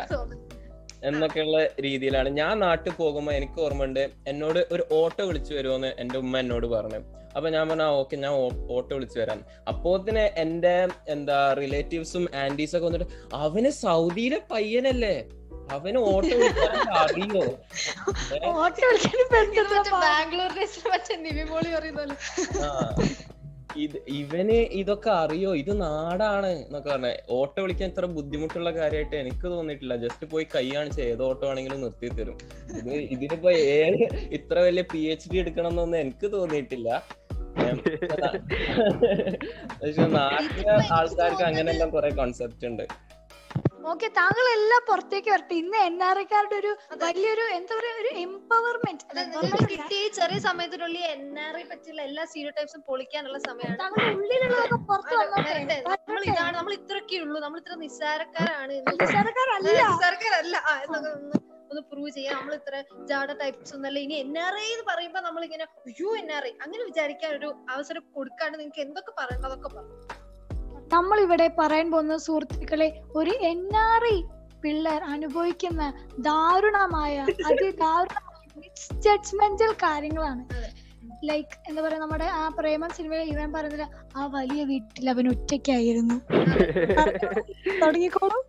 എന്നൊക്കെയുള്ള രീതിയിലാണ്. ഞാൻ നാട്ടിൽ പോകുമ്പോൾ എനിക്ക് ഓർമ്മയുണ്ട് എന്നോട് ഒരു ഓട്ടോ വിളിച്ചു വരുമെന്ന് എന്റെ ഉമ്മ എന്നോട് പറഞ്ഞു. അപ്പൊ ഞാൻ പറഞ്ഞു ഓക്കെ ഞാൻ ഓട്ടോ വിളിച്ചു വരാം. അപ്പോത്തിന് എന്റെ എന്താ റിലേറ്റീവ്സും ആന്റീസും ഒക്കെ വന്നിട്ട് അവന് സൗദിയിലെ പയ്യനല്ലേ? അവന് ഓട്ടോ വിളിക്കാൻ അറിയോ? ഓട്ടോ മറ്റേ നിവിമോളി പറയുന്നല്ലോ. ഇത് ഇവന് ഇതൊക്കെ അറിയോ? ഇത് നാടാണ് എന്നൊക്കെ പറഞ്ഞ. ഓട്ടോ വിളിക്കാൻ ഇത്ര ബുദ്ധിമുട്ടുള്ള കാര്യമായിട്ട് എനിക്ക് തോന്നിയിട്ടില്ല. ജസ്റ്റ് പോയി കൈ കാണിച്ച് ഏത് ഓട്ടോ ആണെങ്കിലും നിർത്തി തരും. ഇത് ഇതിനിപ്പോ ഏത് ഇത്ര വലിയ പി എച്ച് ഡി എടുക്കണം എന്നൊന്നും എനിക്ക് തോന്നിയിട്ടില്ല. പക്ഷെ നാട്ടിലെ ആൾക്കാർക്ക് അങ്ങനെല്ലാം കുറെ കോൺസെപ്റ്റ് ഉണ്ട്. ഓക്കെ താങ്കൾ എല്ലാം പുറത്തേക്ക് വരട്ടെ. ഇന്ന് എൻ ആർ ഐക്കാരുടെ ഒരു വലിയൊരു എന്താ പറയാ ഒരു എംപവർമെന്റ് കിട്ടിയ ചെറിയ സമയത്തിനുള്ളിൽ എൻ ആർ ഐ പറ്റിയുള്ള എല്ലാ സ്റ്റീരിയോ ടൈപ്സും പൊളിക്കാനുള്ള സമയമാണ്. താങ്കളുടെ ഉള്ളിലുള്ളതൊക്കെ പുറത്ത്. വന്നോട്ടെ നമ്മൾ ഇതാണ് നമ്മൾ ഇത്രയൊക്കെ ഉള്ളൂ. നമ്മൾ ഇത്ര നിസ്സാരക്കാരാണ്. നിസ്സാരക്കാരല്ല. നിസ്സാരക്കാരല്ല. ഒന്ന് പ്രൂവ് ചെയ്യാം. നമ്മൾ ഇത്ര ജാഡ ടൈപ്സ് ഒന്നല്ല ഇനി എൻ ആർ ഐ എന്ന് പറയുമ്പോ നമ്മൾ ഇങ്ങനെ യു എൻ ആർ ഐ അങ്ങനെ വിചാരിക്കാൻ ഒരു അവസരം കൊടുക്കാണ്ട് നിങ്ങൾക്ക് എന്തൊക്കെ പറയണം അതൊക്കെ പറയും നമ്മൾ ഇവിടെ പറയാൻ പോകുന്ന സുഹൃത്തുക്കളെ ഒരു എൻ ആർ ഐ പിള്ളേർ അനുഭവിക്കുന്ന ദാരുണമായ അതിദാരുണമായ മിസ്ജഡ്ജ്മെന്റൽ കാര്യങ്ങളാണ്. ലൈക്ക് എന്താ പറയാ നമ്മുടെ ആ പ്രേമം സിനിമയിൽ ഇവൻ പറയുന്നില്ല ആ വലിയ വീട്ടിൽ അവൻ ഒറ്റയ്ക്കായിരുന്നു. തുടങ്ങിക്കോളൂ.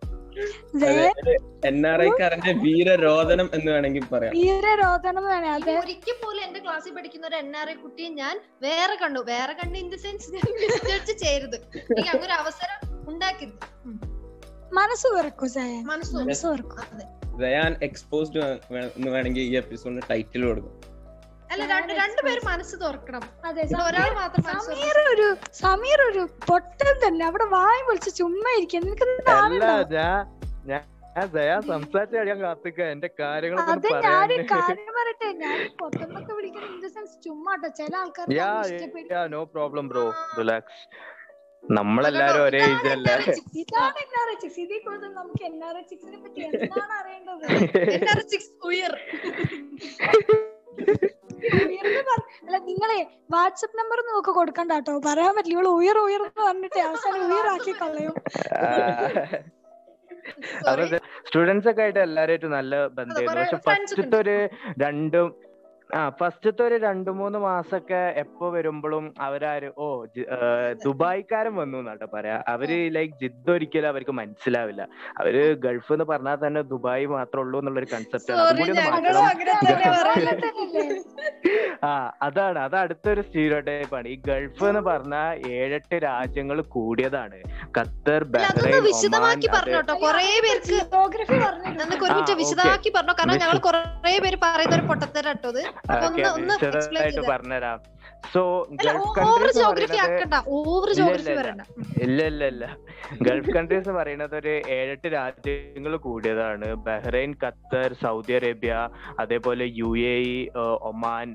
എൻ ആർ ഐക്കാരന്റെ വീരരോധനം എന്ന് വേണമെങ്കിൽ പറയാം. വീരരോധനം ഒരിക്കൽ പോലും എന്റെ ക്ലാസ്സിൽ പഠിക്കുന്ന ഒരു എൻ ആർ ഐ കുട്ടിയെ ഞാൻ വേറെ കണ്ടു. വേറെ കണ്ടു ഇൻ ദ സെൻസ് ഞാൻ മിസ്ജഡ്ജ് ചെയ്യരുത്. എനിക്ക് അങ്ങനെ ഒരു അവസരം ഉണ്ടാക്കരുത്. മനസ്സ് വെറുക്കും മനസ്സ് മനസ്സ് വെറുക്കും. ദയാൻ എക്സ്പോസ്ഡ് എന്ന് വേണമെങ്കിൽ ഈ എപ്പിസോഡിന് ടൈറ്റിൽ കൊടുക്കും. അല്ല രണ്ട് രണ്ടുപേരും മനസ്സ് തുറക്കണം. അതെ ഒരാൾ മാത്രം സമീർ ഒരു സമീർ ഒരു പൊട്ടൻ തന്നെ. അവിടെ വായ വിളിച്ച് ചുമ്മാ ഇരിക്കും നിനക്ക് ഞാൻ അത് കാര്യം പറയട്ടെ. ഞാൻ ഇൻ ദ സെൻസ് ചില നമ്മളെല്ലാരും ഒരേ ഏജ് അല്ല. ഇതാണ് ഇതിൽ കൂടുതൽ നമുക്ക് പറ്റി എന്താണ് അറിയേണ്ടത്? ഉയർ. അല്ല നിങ്ങളെ വാട്സപ്പ് നമ്പർ നോക്ക് കൊടുക്കണ്ട കേട്ടോ പറയാൻ പറ്റില്ല. ഇവൾ ഉയർ ഉയർ എന്ന് പറഞ്ഞിട്ട് അവസാനം ഉയറാക്കി കളയും. സ്റ്റുഡൻസ് ഒക്കെ ആയിട്ട് എല്ലാരായിട്ടും നല്ല ബന്ധമായിരുന്നു. പക്ഷെ ഫസ്റ്റത്തെ ഒരു രണ്ടും ആ ഫസ്റ്റത്തെ ഒരു രണ്ടു മൂന്ന് മാസൊക്കെ എപ്പോ വരുമ്പോഴും അവരാര് ഓ ദുബായിക്കാരൻ വന്നു എന്നാട്ടോ പറയാ. അവർ ലൈക്ക് ജിദ്ദ ഒരിക്കലും അവർക്ക് മനസ്സിലാവില്ല. അവർ ഗൾഫ് എന്ന് പറഞ്ഞാൽ തന്നെ ദുബായ് മാത്രമേ ഉള്ളൂ എന്നുള്ളൊരു കൺസെപ്റ്റ് ആണ്? ആ അതാണ്. അത് അടുത്തൊരു സ്റ്റീരിയോടൈപ്പ് ആണ്. ഈ ഗൾഫ് എന്ന് പറഞ്ഞാൽ ഏഴെട്ട് രാജ്യങ്ങൾ കൂടിയതാണ്. ഖത്തർ ബഹ്റൈൻ വിശദമാക്കി ഒമാൻ പറഞ്ഞു അതെ. കൊറേ പേർക്ക് വിശദമാക്കി പറഞ്ഞു. കാരണം ഞങ്ങൾ കൊറേ പേര് പറയുന്ന ഒരു പൊട്ടത്തരാട്ടോ explain വിശദമായിട്ട്. പറഞ്ഞുതരാം സോ ഗൾഫ് കൺട്രീസ് ഇല്ല, ഇല്ല, ഇല്ല. ഗൾഫ് കൺട്രീസ് പറയുന്നത് ഒരു ഏഴെട്ട് രാജ്യങ്ങൾ കൂടിയതാണ്. ബഹ്റൈൻ ഖത്തർ സൗദി അറേബ്യ അതേപോലെ U A E Oman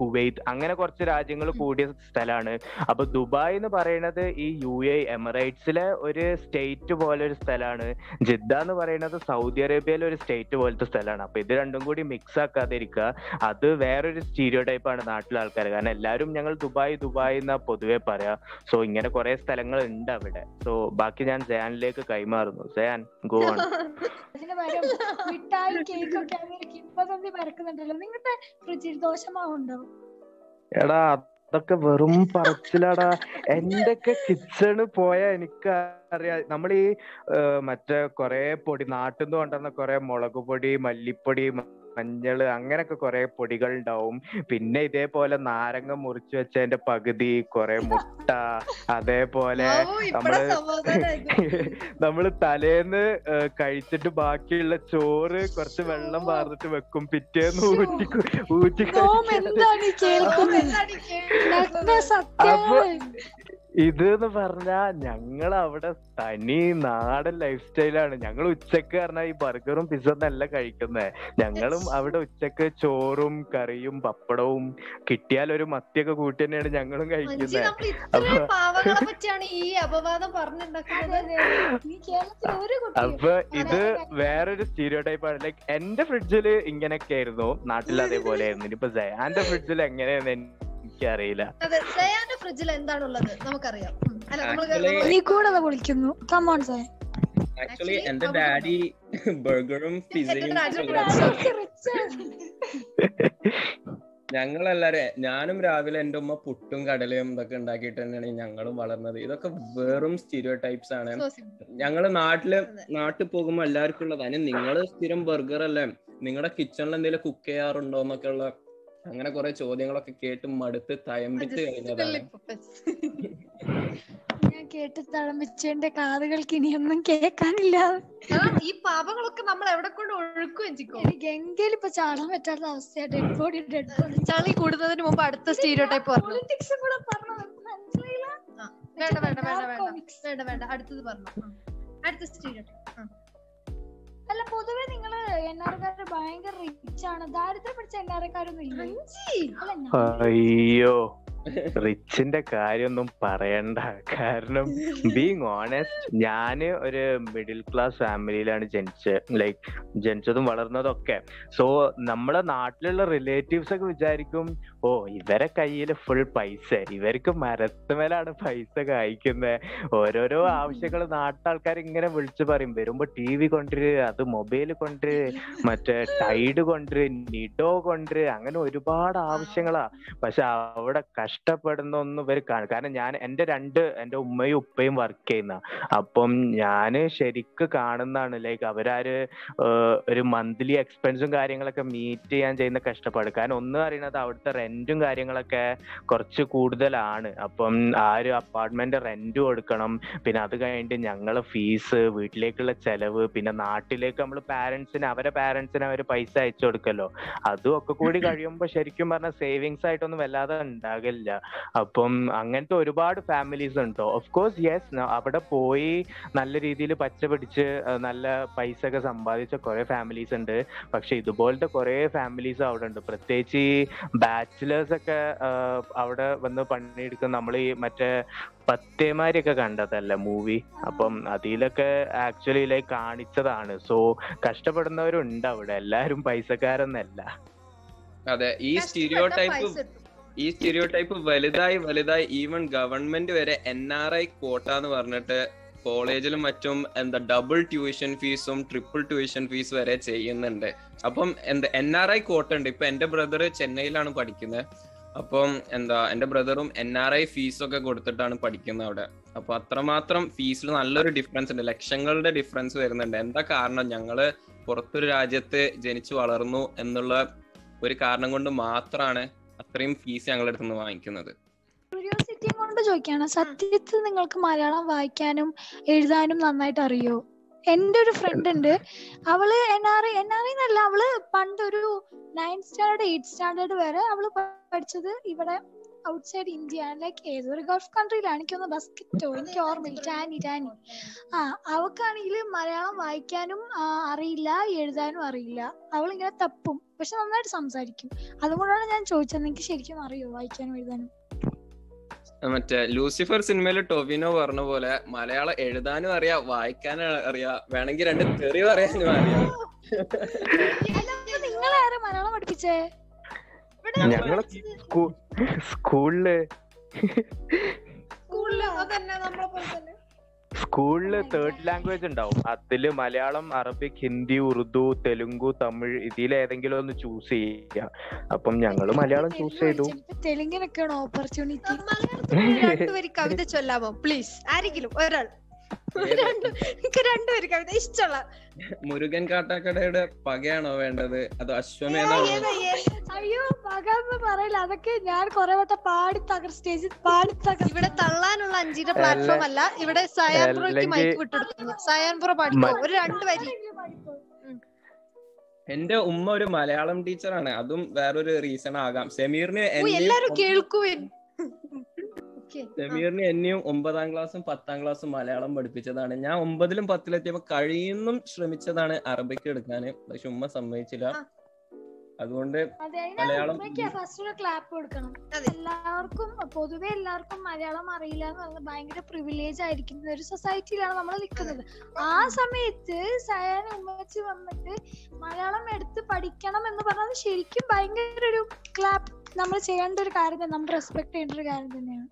Kuwait അങ്ങനെ കുറച്ച് രാജ്യങ്ങൾ കൂടിയ സ്ഥലമാണ് അപ്പൊ ദുബായ് എന്ന് പറയുന്നത് ഈ യു എ എമിറേറ്റ്സിലെ ഒരു സ്റ്റേറ്റ് പോലെ ഒരു സ്ഥലമാണ് ജിദ്ദ എന്ന് പറയുന്നത് സൗദി അറേബ്യയിലെ ഒരു സ്റ്റേറ്റ് പോലത്തെ സ്ഥലമാണ് അപ്പൊ ഇത് രണ്ടും കൂടി മിക്സ് ആക്കാതിരിക്കുക. അത് വേറൊരു സ്റ്റീരിയോ ടൈപ്പ് ആണ് നാട്ടിലെ ആൾക്കാർ കാരണം എല്ലാവരും ഞങ്ങൾ ദുബായ് ദുബായ് എന്നാ പൊതുവെ പറയാ. സോ ഇങ്ങനെ കുറെ സ്ഥലങ്ങൾ ഉണ്ട് അവിടെ. സോ ബാക്കി ഞാൻ ജയാനിലേക്ക് കൈമാറുന്നു. ജയാൻ ഗോ ആണ് മിഠായി കേക്ക് ഒക്കെ അവർ കിംബദന്തി പരക്കുന്നുണ്ടല്ലോ. നിങ്ങളുടെ ഫ്രിഡ്ജിൽ ദോഷമാവുണ്ടോ എടാ അതൊക്കെ വെറും പറച്ചിലാടാ. എന്റെയൊക്കെ കിച്ചണ് പോയാ എനിക്ക് അറിയാം നമ്മൾ ഈ മറ്റേ കുറെ പൊടി നാട്ടിൽ നിന്ന് കൊണ്ടുവന്ന കുറെ മുളക് പൊടി മല്ലിപ്പൊടി മഞ്ഞൾ അങ്ങനൊക്കെ കുറെ പൊടികൾ ഉണ്ടാവും പിന്നെ ഇതേപോലെ നാരങ്ങ മുറിച്ച് വെച്ചതിന്റെ പകുതി കുറെ മുട്ട അതേപോലെ നമ്മൾ നമ്മൾ നമ്മൾ തലേന്ന് കഴിച്ചിട്ട് ബാക്കിയുള്ള ചോറ് കുറച്ച് വെള്ളം വാർന്നിട്ട് വെക്കും. പിറ്റേന്ന് ഊറ്റി ഊറ്റി നോം ഇത് എന്ന് പറഞ്ഞാ ഞങ്ങൾ അവിടെ തനി നാടൻ ലൈഫ് സ്റ്റൈലാണ് ഞങ്ങൾ ഉച്ചയ്ക്ക് പറഞ്ഞാൽ ഈ ബർഗറും പിസ്സ അല്ല കഴിക്കുന്നത് ഞങ്ങളും അവിടെ ഉച്ചയ്ക്ക് ചോറും കറിയും പപ്പടവും കിട്ടിയാൽ ഒരു മത്തിയൊക്കെ കൂട്ടി തന്നെയാണ് ഞങ്ങളും കഴിക്കുന്നത് അപ്പൊ അപ്പൊ ഇത് വേറൊരു സ്റ്റീരിയോ ടൈപ്പ് ആണ്. ലൈക്ക് എന്റെ ഫ്രിഡ്ജിൽ ഇങ്ങനെയൊക്കെ ആയിരുന്നു. നാട്ടിൽ അതേപോലെ ആയിരുന്നു. ഇനിയിപ്പോ ജയാന്റെ ഫ്രിഡ്ജിൽ എങ്ങനെയാന്ന് എനിക്കറിയില്ല ഫ്രിഡ്ജിൽ എന്താണുള്ളത് നമുക്കറിയാം. വിളിക്കുന്നു come on sir actually Actually, എന്റെ ഡാഡി ബർഗറും പിസയും ഞങ്ങളെല്ലാരും ഞാനും രാവിലെ എന്റെ ഉമ്മ പുട്ടും കടലയും ഇതൊക്കെ ഉണ്ടാക്കിയിട്ട് തന്നെയാണ് ഞങ്ങളും വളർന്നത്. ഇതൊക്കെ വെറും സ്റ്റീരിയോ ടൈപ്സ് ആണ്. ഞങ്ങൾ നാട്ടിൽ നാട്ടിൽ പോകുമ്പോ എല്ലാവർക്കും ഉള്ളത്. അതിന് നിങ്ങൾ സ്ഥിരം ബർഗർ അല്ലേ? നിങ്ങളുടെ കിച്ചണിൽ എന്തെങ്കിലും കുക്ക് ചെയ്യാറുണ്ടോ എന്നൊക്കെ ഉള്ള അങ്ങനെ കുറെ ചോദ്യങ്ങളൊക്കെ കേട്ട് മടുത്ത് തയമ്പിച്ച് കഴിഞ്ഞതാണ്. ഞാൻ കേട്ട് തളമ്പിച്ചെന്റെ കാതുകൾക്ക് ഇനിയൊന്നും കേൾക്കാനില്ല. ഈ പാപങ്ങളൊക്കെ നമ്മൾ എവിടെ കൊണ്ട് ഒഴുക്കുകയും ചെയ്യും എനിക്ക് എങ്കിലും ഇപ്പൊ ചാടാൻ പറ്റാത്ത അവസ്ഥയാ. ഡെഡ് ബോഡി ഡെഡ് ബോഡി ചളി കൂടുന്നതിന് മുമ്പ് അടുത്ത സ്റ്റീരിയോ ടൈപ്പ് പൊളിറ്റിക്സും കൂടെ പറഞ്ഞു? മനസ്സിലായില്ല? വേണ്ട വേണ്ട വേണ്ട വേണ്ട. വേണ്ട വേണ്ട. അടുത്തത് പറഞ്ഞു. അടുത്ത സ്റ്റീരിയോ ടൈപ്പ് അല്ല പൊതുവെ നിങ്ങൾ എൻ ആർക്കാര് ഭയങ്കര റിച്ച് ആണ്. ദാരിദ്ര്യം പിടിച്ച എൻ ആർക്കാരൊന്നും ഇല്ല? അല്ല ഞാൻ- അയ്യോ. റിച്ചിന്റെ കാര്യമൊന്നും പറയണ്ട. കാരണം ബീങ് ഓണസ്റ്റ് ഞാൻ ഒരു മിഡിൽ ക്ലാസ് ഫാമിലിയിലാണ് ജനിച്ചത് ലൈക് ജനിച്ചതും വളർന്നതൊക്കെ. സോ നമ്മളെ നാട്ടിലുള്ള റിലേറ്റീവ്സ് ഒക്കെ വിചാരിക്കും ഓ ഇവരെ കയ്യിൽ ഫുൾ പൈസ. ഇവർക്ക് മരത്തുമേലാണ് പൈസ കായ്ക്കുന്നത് ഓരോരോ ആവശ്യങ്ങൾ നാട്ടാൾക്കാർ ഇങ്ങനെ വിളിച്ചു പറയും. വരുമ്പോ ടി വി കൊണ്ടുവരു അത് മൊബൈൽ കൊണ്ടുവരു മറ്റേ ടൈഡ് കൊണ്ടുവരു നിഡോ കൊണ്ടുവരു അങ്ങനെ ഒരുപാട് ആവശ്യങ്ങളാ. പക്ഷെ അവിടെ കഷ്ടപ്പെടുന്ന ഒന്ന് ഇവർ കാണും കാരണം ഞാൻ എന്റെ രണ്ട് എന്റെ ഉമ്മയും ഉപ്പയും വർക്ക് ചെയ്യുന്ന. അപ്പം ഞാൻ ശരിക്ക് കാണുന്നതാണ് ലൈക്ക് അവരാര് ഒരു മന്ത്ലി എക്സ്പെൻസും കാര്യങ്ങളൊക്കെ മീറ്റ് ചെയ്യാൻ ചെയ്യുന്ന കഷ്ടപ്പാട്. കാരണം ഒന്ന് അറിയണത് അവിടുത്തെ റെന്റും കാര്യങ്ങളൊക്കെ കുറച്ച് കൂടുതലാണ്. അപ്പം ആ ഒരു അപ്പാർട്ട്മെന്റ് റെന്റ് കൊടുക്കണം. പിന്നെ അത് കഴിഞ്ഞിട്ട് ഞങ്ങളെ ഫീസ് വീട്ടിലേക്കുള്ള ചെലവ് പിന്നെ നാട്ടിലേക്ക് നമ്മൾ പാരന്റ്സിന് അവരെ പാരന്റ്സിന് അവർ പൈസ അയച്ചു കൊടുക്കല്ലോ. അതും ഒക്കെ കൂടി കഴിയുമ്പോൾ ശരിക്കും പറഞ്ഞാൽ സേവിങ്സ് ആയിട്ടൊന്നും വല്ലാതെ ഉണ്ടാകില്ല അപ്പം അങ്ങനത്തെ ഒരുപാട് ഫാമിലീസ് ഉണ്ടോ? ഓഫ് കോഴ്സ് യെസ് അവിടെ പോയി നല്ല രീതിയിൽ പച്ച പിടിച്ച് നല്ല പൈസ ഒക്കെ സമ്പാദിച്ച കുറെ ഫാമിലീസ് ഉണ്ട്. പക്ഷെ ഇതുപോലത്തെ കുറെ ഫാമിലീസ് അവിടെ ഉണ്ട്. പ്രത്യേകിച്ച് ഈ ബാച്ചിലേഴ്സ് ഒക്കെ അവിടെ വന്ന് പണിയെടുക്കുന്ന നമ്മൾ ഈ മറ്റേ പത്തേമാരിയൊക്കെ കണ്ടതല്ല മൂവി അപ്പം അതിലൊക്കെ ആക്ച്വലി ലൈക്ക് കാണിച്ചതാണ്. സോ കഷ്ടപ്പെടുന്നവരുണ്ട് അവിടെ. എല്ലാരും പൈസക്കാരൊന്നല്ല. അതെ ഈ സ്റ്റീരിയോ ടൈപ്പ് ഈ സ്റ്റീരിയോ ടൈപ്പ് വലുതായി വലുതായി ഈവൻ ഗവൺമെന്റ് വരെ എൻ ആർ ഐ കോട്ട എന്ന് പറഞ്ഞിട്ട് കോളേജിലും മറ്റും എന്താ ഡബിൾ ട്യൂഷൻ ഫീസും ട്രിപ്പിൾ ട്യൂഷൻ ഫീസ് വരെ ചെയ്യുന്നുണ്ട്. അപ്പം എന്താ എൻ ആർ ഐ കോട്ട ഉണ്ട്. ഇപ്പൊ എന്റെ ബ്രദർ ചെന്നൈയിലാണ് പഠിക്കുന്നത്. അപ്പം എന്താ എന്റെ ബ്രദറും എൻ ആർ ഐ ഫീസൊക്കെ കൊടുത്തിട്ടാണ് പഠിക്കുന്നത് അവിടെ. അപ്പൊ അത്രമാത്രം ഫീസിൽ നല്ലൊരു ഡിഫറൻസ് ഉണ്ട്. ലക്ഷങ്ങളുടെ ഡിഫറൻസ് വരുന്നുണ്ട്. എന്താ കാരണം? ഞങ്ങൾ പുറത്തൊരു രാജ്യത്ത് ജനിച്ചു വളർന്നു എന്നുള്ള ഒരു കാരണം കൊണ്ട് മാത്രമാണ് അത്രയും ഫീസ് ഞങ്ങളുടെ അടുത്ത് നിന്ന് വാങ്ങിക്കുന്നത്. ക്യൂരിയോസിറ്റി കൊണ്ട് ചോദിക്കാണ് സത്യത്തിൽ നിങ്ങൾക്ക് മലയാളം വായിക്കാനും എഴുതാനും നന്നായിട്ട് അറിയോ? എന്റെ ഒരു ഫ്രണ്ട് ഉണ്ട്. അവൾ എൻ ആർ എൻ ആർ എന്നല്ല അവൾ പണ്ടൊരു ഒരു നയൻത് സ്റ്റാൻഡേർഡ് എയ്ത്ത് സ്റ്റാൻഡേർഡ് വരെ അവൾ പഠിച്ചത് ഇവിടെ ഔട്ട്സൈഡ് ഇന്ത്യ ലൈക്ക് ഏതൊരു ഗൾഫ് കൺട്രിയിലാണ് എനിക്കൊന്ന് ബസ്കറ്റോ എനിക്ക് ഓർമ്മയില്ല. ടാനി ടാനി. ആ അവക്കാണെങ്കിൽ മലയാളം വായിക്കാനും അറിയില്ല എഴുതാനും അറിയില്ല. അവളിങ്ങനെ തപ്പും. പക്ഷെ നന്നായിട്ട് സംസാരിക്കും. അതുകൊണ്ടാണ് ഞാൻ ചോദിച്ചത് നിങ്ങൾക്ക് ശരിക്കും അറിയോ വായിക്കാനും എഴുതാനും? മറ്റേ ലൂസിഫർ സിനിമയിലെ ടൊവിനോ പറഞ്ഞ പോലെ മലയാളം എഴുതാനും അറിയാ വായിക്കാനും അറിയാ. വേണമെങ്കിൽ രണ്ട് തെറി പറയാനും അറിയാം. നിങ്ങളാരാ മലയാളം പഠിപ്പിച്ചേ? ഞങ്ങൾ സ്കൂ- സ്കൂളിൽ സ്കൂളിൽ തേർഡ് ലാംഗ്വേജ് ഉണ്ടാവും. അതിൽ മലയാളം അറബിക് ഹിന്ദി ഉറുദു തെലുങ്കു തമിഴ് ഇതിൽ ഏതെങ്കിലും ഒന്ന് ചൂസ് ചെയ്യുക അപ്പം ഞങ്ങൾ മലയാളം ചൂസ് ചെയ്തു. തെലുങ്കിനൊക്കെയാണ് ഓപ്പർച്യൂണിറ്റി കവിത ചൊല്ലാമോ? പ്ലീസ് ആരെങ്കിലും ഒരാൾ. രണ്ടുപേര് കവിത ഇഷ്ടമുള്ള മുരുകൻ കാട്ടാക്കടയുടെ പകയാണോ വേണ്ടത്? അതോ അശ്വമേധ അയ്യോ പക എന്ന് പറയില്ല. അതൊക്കെ ഞാൻ കൊറേ വട്ടം പാടി തകർ സ്റ്റേജിൽ പാടി തകർ ഇവിടെ തള്ളാനുള്ള അഞ്ചിന്റെ പ്ലാറ്റ്ഫോം അല്ല. ഇവിടെ സയാൻ മൈക്ക് വിട്ടെടുക്കുന്നു സയാൻ പ്രോ പാടിക്കോ ഒരു രണ്ട് വരി. എന്റെ ഉമ്മ ഒരു മലയാളം ടീച്ചറാണ് അതും വേറൊരു റീസൺ ആകാം. സെമീറിന് എല്ലാരും ആ. സെമീറിന് എന്നെയും ഒമ്പതാം ക്ലാസ്സും പത്താം ക്ലാസ്സും മലയാളം പഠിപ്പിച്ചതാണ്. ഞാൻ ഒമ്പതിലും പത്തിലെത്തിയപ്പോ കഴിയുന്നും ശ്രമിച്ചതാണ് അറബിക്ക് എടുക്കാന്. പക്ഷെ ഉമ്മ സമ്മതിച്ചില്ല. അതുകൊണ്ട് മലയാളം ഫസ്റ്റ് ഒരു ക്ലാപ്പ് കൊടുക്കണം. എല്ലാവർക്കും പൊതുവെ എല്ലാവർക്കും മലയാളം അറിയില്ല എന്ന് പറഞ്ഞാൽ ഭയങ്കര പ്രിവിലേജ് ആയിരിക്കുന്ന ഒരു സൊസൈറ്റിയിലാണ് നമ്മൾ നിൽക്കുന്നത് ആ സമയത്ത് സയാന ഉമ്മച്ചി വന്നിട്ട് മലയാളം എടുത്ത് പഠിക്കണം എന്ന് പറഞ്ഞത് ശരിക്കും ഭയങ്കര ഒരു ക്ലാപ്പ് നമ്മൾ ചെയ്യേണ്ട ഒരു കാര്യം തന്നെ നമ്മൾ റെസ്പെക്ട് ചെയ്യേണ്ട ഒരു കാര്യം തന്നെയാണ്.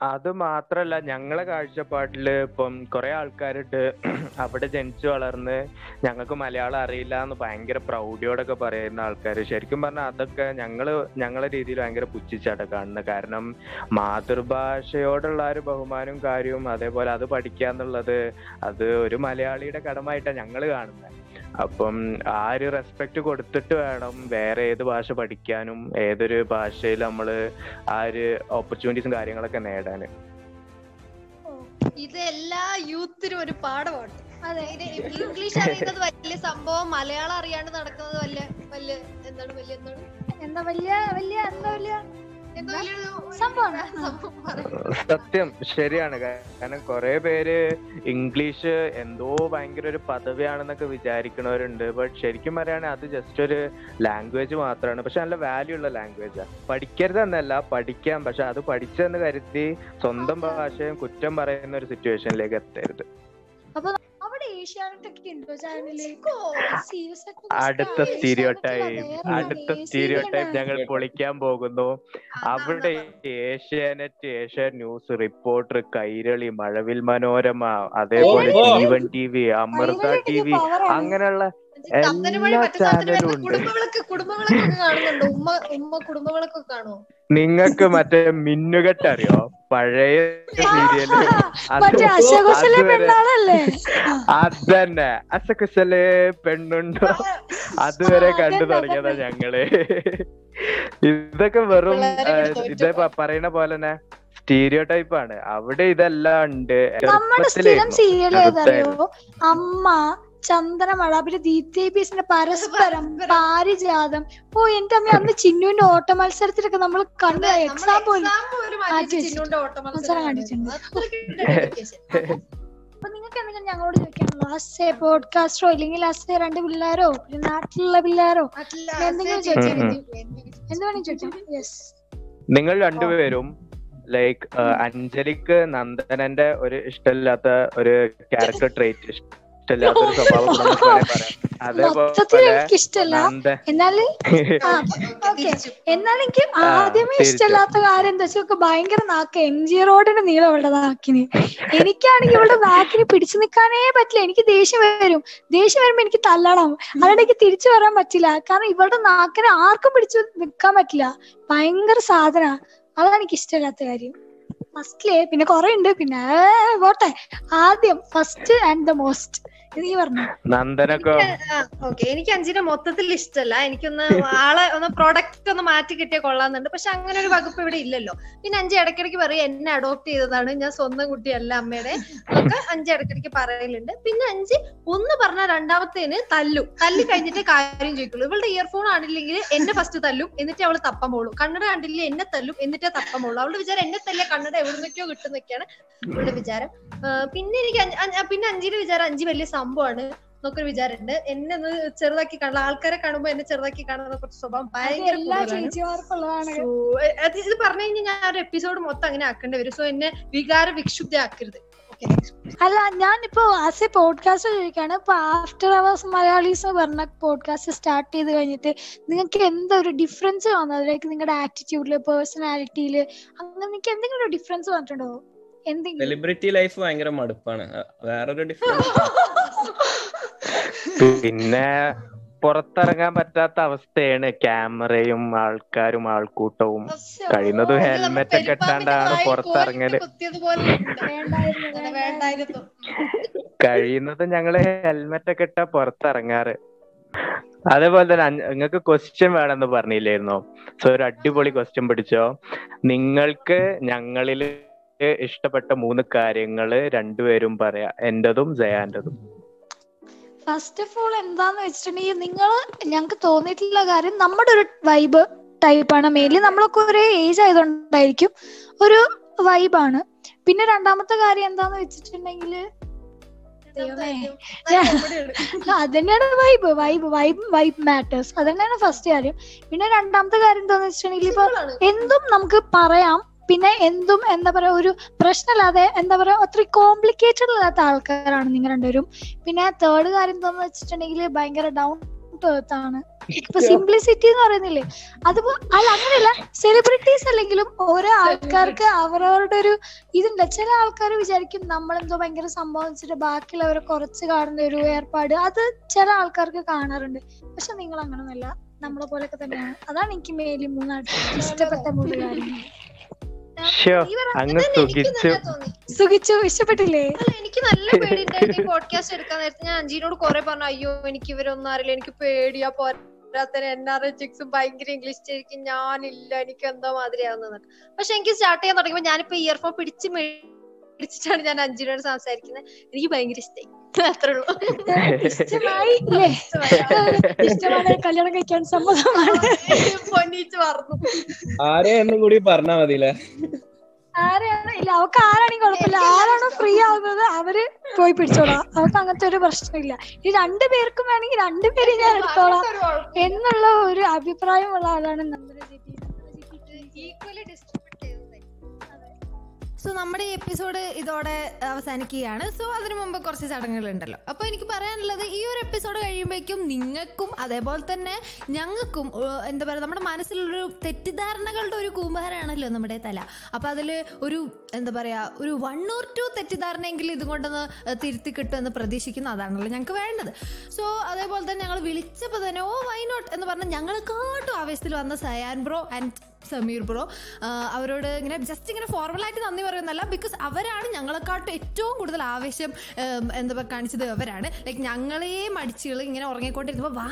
അത് മാത്രല്ല ഞങ്ങളെ കാഴ്ചപ്പാട്ടിൽ ഇപ്പം കുറെ ആൾക്കാരുണ്ട് അവിടെ ജനിച്ചു വളർന്ന് ഞങ്ങൾക്ക് മലയാളം അറിയില്ല എന്ന് ഭയങ്കര പ്രൗഢിയോടൊക്കെ പറയുന്ന ആൾക്കാർ ശരിക്കും പറഞ്ഞാൽ അതൊക്കെ ഞങ്ങൾ ഞങ്ങളെ രീതിയിൽ ഭയങ്കര പുച്ഛിച്ചാണ് കാണുന്നത് കാരണം മാതൃഭാഷയോടുള്ള ഒരു ബഹുമാനവും കാര്യവും അതേപോലെ അത് പഠിക്കുക എന്നുള്ളത് അത് ഒരു മലയാളിയുടെ കടമായിട്ടാണ് ഞങ്ങൾ കാണുന്നത് അപ്പം ആ ഒരു റെസ്പെക്ട് കൊടുത്തിട്ട് വേണം വേറെ ഏത് ഭാഷ പഠിക്കാനും ഏതൊരു ഭാഷയിൽ നമ്മൾ ആ ഒരു ഓപ്പർച്യൂണിറ്റീസും കാര്യങ്ങളൊക്കെ നേടാന് ഇത് എല്ലാ യൂത്തിനും ഒരു പാഠമാണ് അതെ. ഇത് ഇംഗ്ലീഷ് അറിയുന്നത് വലിയ സംഭവം മലയാളം അറിയാണ്ട് നടക്കുന്നത് വലിയ വലിയ എന്താണ് വലിയ എന്താണ്? എന്താ വലിയ വലിയ എന്താ വലിയ? സത്യം ശരിയാണ്. കാരണം കുറെ പേര് ഇംഗ്ലീഷ് എന്തോ ഭയങ്കര ഒരു പദവിയാണെന്നൊക്കെ വിചാരിക്കണവരുണ്ട്. ബട്ട് ശരിക്കും പറയുകയാണെങ്കിൽ അത് ജസ്റ്റ് ഒരു ലാംഗ്വേജ് മാത്രമാണ് പക്ഷെ നല്ല വാല്യൂ ഉള്ള ലാംഗ്വേജാണ് പഠിക്കരുത് എന്നല്ല പഠിക്കാം. പക്ഷെ അത് പഠിച്ചെന്ന് കരുതി സ്വന്തം ഭാഷയും കുറ്റം പറയുന്ന ഒരു സിറ്റുവേഷനിലേക്ക് എത്തരുത്. അടുത്ത സ്റ്റീരിയോ ടൈപ്പ് അടുത്ത സ്റ്റീരിയോ ടൈപ്പ് ഞങ്ങൾ പൊളിക്കാൻ പോകുന്നു. അവിടെ Asianet Asia News Reporter Kairali Mazhavil Manorama അതേപോലെ. Jeevan T V Amrita T V അങ്ങനെയുള്ള എല്ലാ ചാനലും ഉണ്ട്. കുടുംബങ്ങളൊക്കെ കാണുന്നുണ്ട്? ഉമ്മ ഉമ്മ കുടുംബങ്ങളൊക്കെ കാണുമോ നിങ്ങൾക്ക് മറ്റേ മിന്നുകെട്ട് അറിയോ പഴയ സീരിയൽ. അതന്നെ. അസകുശലെ പെണ്ണുണ്ടോ? അതുവരെ കണ്ടു തുടങ്ങിയതാ ഞങ്ങൾ. ഇതൊക്കെ വെറും ഇതേ പറയുന്ന പോലെ തന്നെ സ്റ്റീരിയോ ടൈപ്പ് ആണ് അവിടെ ഇതെല്ലാം ഉണ്ട്. അമ്മ ചന്ദനമഴ പിന്നെ ദീപ്തിബിസിന്റെ പരസ്പരം പാരിജാതം. ഓ എന്റെ അമ്മ അന്ന് ചിന്നുവിന്റെ ഓട്ട മത്സരത്തിലൊക്കെ നമ്മൾ കണ്ട എക്സാം പോലും. മത്സരം കണ്ടിട്ടുണ്ട്. അപ്പൊ നിങ്ങൾക്ക് എന്തെങ്കിലും ഞങ്ങളോട് ചോദിക്കാനുള്ളൂ അസ്സേ പോഡ്കാസ്റ്ററോ ഇല്ലെങ്കിൽ അസ്സേ രണ്ട് പിള്ളേരോ പിന്നെ നാട്ടിലുള്ള പിള്ളേരോ? എന്തെങ്കിലും ചോദിക്കാൻ. എന്ത് വേണമെങ്കിൽ ചോദിക്കാം യെസ് നിങ്ങൾ രണ്ടുപേരും ലൈക്ക് അഞ്ജലിക്ക് നന്ദനന്റെ ഒരു ഇഷ്ടമില്ലാത്ത ഒരു ക്യാരക്ടർ ട്രേറ്റ് ഇഷ്ടമില്ലാത്ത ഒരു സ്വഭാവം ഉണ്ടെന്ന് വേണേ പറയാം. മൊത്തത്തിൽ അതേപോലെ എനിക്ക് ഇഷ്ടമല്ല നന്ദ. എന്നാൽ എനിക്ക് ആദ്യമേ. ഇഷ്ടമില്ലാത്ത കാര്യം എന്താ വെച്ചാൽ ഭയങ്കര നാക്ക്. എം ജി റോഡിന് നീളം അവളുടെ നാക്കിന് എനിക്കാണെങ്കിൽ ഇവളുടെ നാക്കിന് പിടിച്ചു നിൽക്കാനേ പറ്റില്ല. എനിക്ക് ദേഷ്യം വരും. ദേഷ്യം വരുമ്പോ എനിക്ക് തല്ലണം. അതുകൊണ്ട് എനിക്ക് തിരിച്ചു വരാൻ പറ്റില്ല. കാരണം ഇവളുടെ നാക്കിന് ആർക്കും പിടിച്ചു നിൽക്കാൻ പറ്റില്ല. ഭയങ്കര സാധന. അതാണ് എനിക്ക് ഇഷ്ടമില്ലാത്ത കാര്യം. ഫസ്റ്റിൽ പിന്നെ കുറെ ഉണ്ട്. പിന്നെ പോട്ടെ. ആദ്യം ഫസ്റ്റ് ആൻഡ് ദ മോസ്റ്റ് നീ പറഞ്ഞു. നന്ദനൊക്കെ? ഓക്കെ. എനിക്ക് അഞ്ചിനെ മൊത്തത്തിൽ ഇഷ്ടമല്ല എനിക്കൊന്ന് ആളെ ഒന്ന് പ്രൊഡക്റ്റ് ഒന്ന് മാറ്റി കിട്ടിയ കൊള്ളാന്നുണ്ട് പക്ഷെ അങ്ങനെ ഒരു വകുപ്പ് ഇവിടെ ഇല്ലല്ലോ. പിന്നെ അഞ്ച് ഇടക്കിടക്ക് പറയും എന്നെ അഡോപ്റ്റ് ചെയ്തതാണ്. ഞാൻ സ്വന്തം കുട്ടിയല്ല അമ്മയുടെ. ഒക്കെ അഞ്ച് ഇടക്കിടക്ക് പറയലുണ്ട്. പിന്നെ അഞ്ച് ഒന്ന് പറഞ്ഞ രണ്ടാമത്തേന് തല്ലു. തല്ലി കഴിഞ്ഞിട്ട് കാര്യം ചോദിക്കുള്ളൂ. ഇവളുടെ ഇയർഫോൺ ആണില്ലെങ്കിൽ എന്നെ ഫസ്റ്റ് തല്ലും. എന്നിട്ട് അവൾ തപ്പം പോളൂ കണ്ണട കണ്ടില്ലേ എന്നെ തല്ലും. എന്നിട്ടേ തപ്പം പോളൂ അവളുടെ വിചാരം എന്നെ തല്ലിയ കണ്ണട എവിടുന്നൊക്കെയോ കിട്ടുന്നൊക്കെയാണ് ഇവളുടെ വിചാരം. പിന്നെ എനിക്ക് പിന്നെ അഞ്ചിന്റെ വിചാരം അഞ്ച് വലിയ സംഭവമാണ് എന്നൊക്കെ വിചാരമുണ്ട് എന്നെ ഒന്ന് ചെറുതാക്കി കാണുക ആൾക്കാരെ കാണുമ്പോ എന്നെ ചെറുതാക്കി കാണുന്ന കുറച്ച് സ്വഭാവം ഭയങ്കര അത് ഇത് പറഞ്ഞു കഴിഞ്ഞാൽ ഞാൻ ഒരു എപ്പിസോഡ് മൊത്തം അങ്ങനെ ആക്കേണ്ടി വരും. സോ എന്നെ വികാര വിക്ഷുബ്ധയാക്കരുത് അല്ല ഞാനിപ്പോ ആസ് എ പോഡ്കാസ്റ്റ് ചോദിക്കാണ്. ഇപ്പൊ ആഫ്റ്റർ അവേഴ്സ് മലയാളീസ് പറഞ്ഞ പോഡ്കാസ്റ്റ് സ്റ്റാർട്ട് ചെയ്ത് കഴിഞ്ഞിട്ട് നിങ്ങൾക്ക് എന്താ ഒരു ഡിഫറൻസ് വന്നത് ലൈക്ക് നിങ്ങളുടെ ആറ്റിറ്റ്യൂഡിൽ പേഴ്സണാലിറ്റിയിൽ അങ്ങനെ നിങ്ങൾക്ക് എന്തെങ്കിലും ഒരു ഡിഫറൻസ് വന്നിട്ടുണ്ടോ? സെലിബ്രിറ്റി ലൈഫ് ഭയങ്കര മടുപ്പാണ്. വേറൊരു ഡിഫറൻസ് പിന്നെ പുറത്തിറങ്ങാൻ പറ്റാത്ത അവസ്ഥയാണ് ക്യാമറയും ആൾക്കാരും ആൾക്കൂട്ടവും. കഴിയുന്നത് ഹെൽമെറ്റ് ഒക്കെ ഇട്ടാണ്ടാണ് പുറത്തിറങ്ങൽ. വേണ്ടായിരുന്നു, വേണ്ടായിരുന്നു. കഴിയുന്നത് ഞങ്ങൾ ഹെൽമെറ്റ് ഒക്കെ ഇട്ടാ പുറത്തിറങ്ങാറ്. അതേപോലെ തന്നെ നിങ്ങൾക്ക് ക്വസ്റ്റ്യൻ വേണമെന്ന് പറഞ്ഞില്ലായിരുന്നോ? സോ ഒരു അടിപൊളി ക്വസ്റ്റ്യൻ പിടിച്ചോ? നിങ്ങൾക്ക് ഞങ്ങളിൽ ഇഷ്ടപ്പെട്ട മൂന്ന് കാര്യങ്ങൾ രണ്ടുപേരും പറയാ. എന്റതും ജയാന്റതും. ഫസ്റ്റ് ഓഫ് ഓൾ എന്താന്ന് വെച്ചിട്ടുണ്ടെങ്കിൽ നിങ്ങൾ ഞങ്ങൾക്ക് തോന്നിയിട്ടുള്ള കാര്യം നമ്മുടെ ഒരു വൈബ് ടൈപ്പാണ് മെയിൻലി നമ്മളൊക്കെ ഒരേ ഏജ് ആയതുകൊണ്ടായിരിക്കും ഒരു വൈബാണ് പിന്നെ രണ്ടാമത്തെ കാര്യം എന്താന്ന് വെച്ചിട്ടുണ്ടെങ്കിൽ അതന്നെയാണ് vibe vibe vibe vibe matters അതന്നെയാണ് ഫസ്റ്റ് കാര്യം. പിന്നെ രണ്ടാമത്തെ കാര്യം എന്താന്ന് വെച്ചിട്ടുണ്ടെങ്കിൽ ഇപ്പൊ എന്തും നമുക്ക് പറയാം. പിന്നെ എന്തും എന്താ പറയാ ഒരു പ്രശ്നമില്ലാതെ എന്താ പറയാ ഒത്തിരി കോംപ്ലിക്കേറ്റഡ് അല്ലാത്ത ആൾക്കാരാണ് നിങ്ങൾ രണ്ടുപേരും. പിന്നെ തേർഡ് കാര്യം എന്താന്ന് വെച്ചിട്ടുണ്ടെങ്കിൽ ഭയങ്കര ഡൗൺ ാണ് ആണ്. ഇപ്പൊ സിംപ്ലിസിറ്റി എന്ന് പറയുന്നില്ലേ? അതിപ്പോ അല്ല അങ്ങനെയല്ല. സെലിബ്രിറ്റീസ് അല്ലെങ്കിലും ഓരോ ആൾക്കാർക്ക് അവരവരുടെ ഒരു ഇതുണ്ട്. ചില ആൾക്കാർ വിചാരിക്കും നമ്മളെന്തോ ഭയങ്കര സംഭവം വെച്ചിട്ട് ബാക്കിയുള്ളവരെ കുറച്ച് കാണുന്ന ഒരു ഏർപ്പാട്. അത് ചില ആൾക്കാർക്ക് കാണാറുണ്ട്. പക്ഷെ നിങ്ങൾ അങ്ങനൊന്നുമല്ല നമ്മളെ പോലൊക്കെ തന്നെയാണ്. അതാണ് എനിക്ക് മേലി മൂന്നായിട്ട് ഇഷ്ടപ്പെട്ട മൂന്ന് കാര്യങ്ങൾ. അങ്ങ് സുഖിച്ചു. സുഖിച്ചു? ഇഷ്ടപ്പെട്ടില്ലേ? എനിക്ക് നല്ല പേടിയുണ്ടായിരുന്നു ഈ പോഡ്കാസ്റ്റ് എടുക്കാൻ നേരത്തെ ഞാൻ അഞ്ജീനോട് കുറെ പറഞ്ഞു അയ്യോ എനിക്ക് ഇവരൊന്നും അറിയില്ല. എനിക്ക് പേടിയാ പോരാത്തന് എൻ ആർ എച്ച് ചിക്സും ഭയങ്കര ഇംഗ്ലീഷ് ശരിക്കും ഞാനില്ല എനിക്ക് എന്തോ മാതിരിയാവുന്നത് പക്ഷെ എനിക്ക് സ്റ്റാർട്ട് ചെയ്യാൻ തുടങ്ങിയപ്പോ ഞാനിപ്പോ ഇയർഫോൺ പിടിച്ച് പിടിച്ചിട്ടാണ് ഞാൻ അഞ്ചിനോട് സംസാരിക്കുന്നത്. എനിക്ക് ഭയങ്കര ഇഷ്ടമായി കല്യാണം കഴിക്കാൻ സമ്മതമാണ്. ആരെയെന്നും കൂടി പറഞ്ഞാ മതിയില്ലേ? ആരെയാണ്? ഇല്ല അവക്ക് ആരാണെങ്കിൽ കുഴപ്പമില്ല. ആരാണോ ഫ്രീ ആവുന്നത് അവർ പോയി പിടിച്ചോളാം. അവർക്ക് അങ്ങനത്തെ ഒരു പ്രശ്നമില്ല. ഈ രണ്ടു പേർക്കും വേണമെങ്കിൽ രണ്ടുപേരും ഞാൻ എടുത്തോളാം എന്നുള്ള ഒരു അഭിപ്രായമുള്ള ആളാണ് നമ്മുടെ സോ നമ്മുടെ ഈ എപ്പിസോഡ് ഇതോടെ അവസാനിക്കുകയാണ്. സോ അതിനു മുമ്പ് കുറച്ച് ചടങ്ങുകളുണ്ടല്ലോ. അപ്പൊ എനിക്ക് പറയാനുള്ളത് ഈ ഒരു എപ്പിസോഡ് കഴിയുമ്പോഴേക്കും നിങ്ങൾക്കും അതേപോലെ തന്നെ ഞങ്ങൾക്കും എന്താ പറയുക നമ്മുടെ മനസ്സിലൊരു തെറ്റിദ്ധാരണകളുടെ ഒരു കൂമ്പാരാണല്ലോ നമ്മുടെ തല. അപ്പൊ അതിൽ ഒരു എന്താ പറയാ ഒരു വൺ ഓർ ടു തെറ്റിദ്ധാരണയെങ്കിലും ഇതും കൊണ്ടൊന്ന് തിരുത്തി കിട്ടുമെന്ന് പ്രതീക്ഷിക്കുന്നു. അതാണല്ലോ ഞങ്ങൾക്ക് വേണ്ടത്. സോ അതേപോലെ തന്നെ ഞങ്ങൾ വിളിച്ചപ്പോൾ തന്നെ ഓ വൈ നോട്ട് എന്ന് പറഞ്ഞ് ഞങ്ങളെക്കാട്ടും ആവേശത്തിൽ വന്ന Sayan bro and Sameer bro അവരോട് ഇങ്ങനെ ജസ്റ്റ് ഇങ്ങനെ ഫോർമലായിട്ട് നന്ദി പറയുന്നല്ല ബിക്കോസ് അവരാണ് ഞങ്ങളെക്കാട്ടും ഏറ്റവും കൂടുതൽ ആവേശം എന്താ പറയുക കാണിച്ചത് അവരാണ്. ലൈക്ക് ഞങ്ങളെ മടിച്ചുകൾ ഇങ്ങനെ ഉറങ്ങിക്കൊണ്ടിരുന്നപ്പോൾ വാ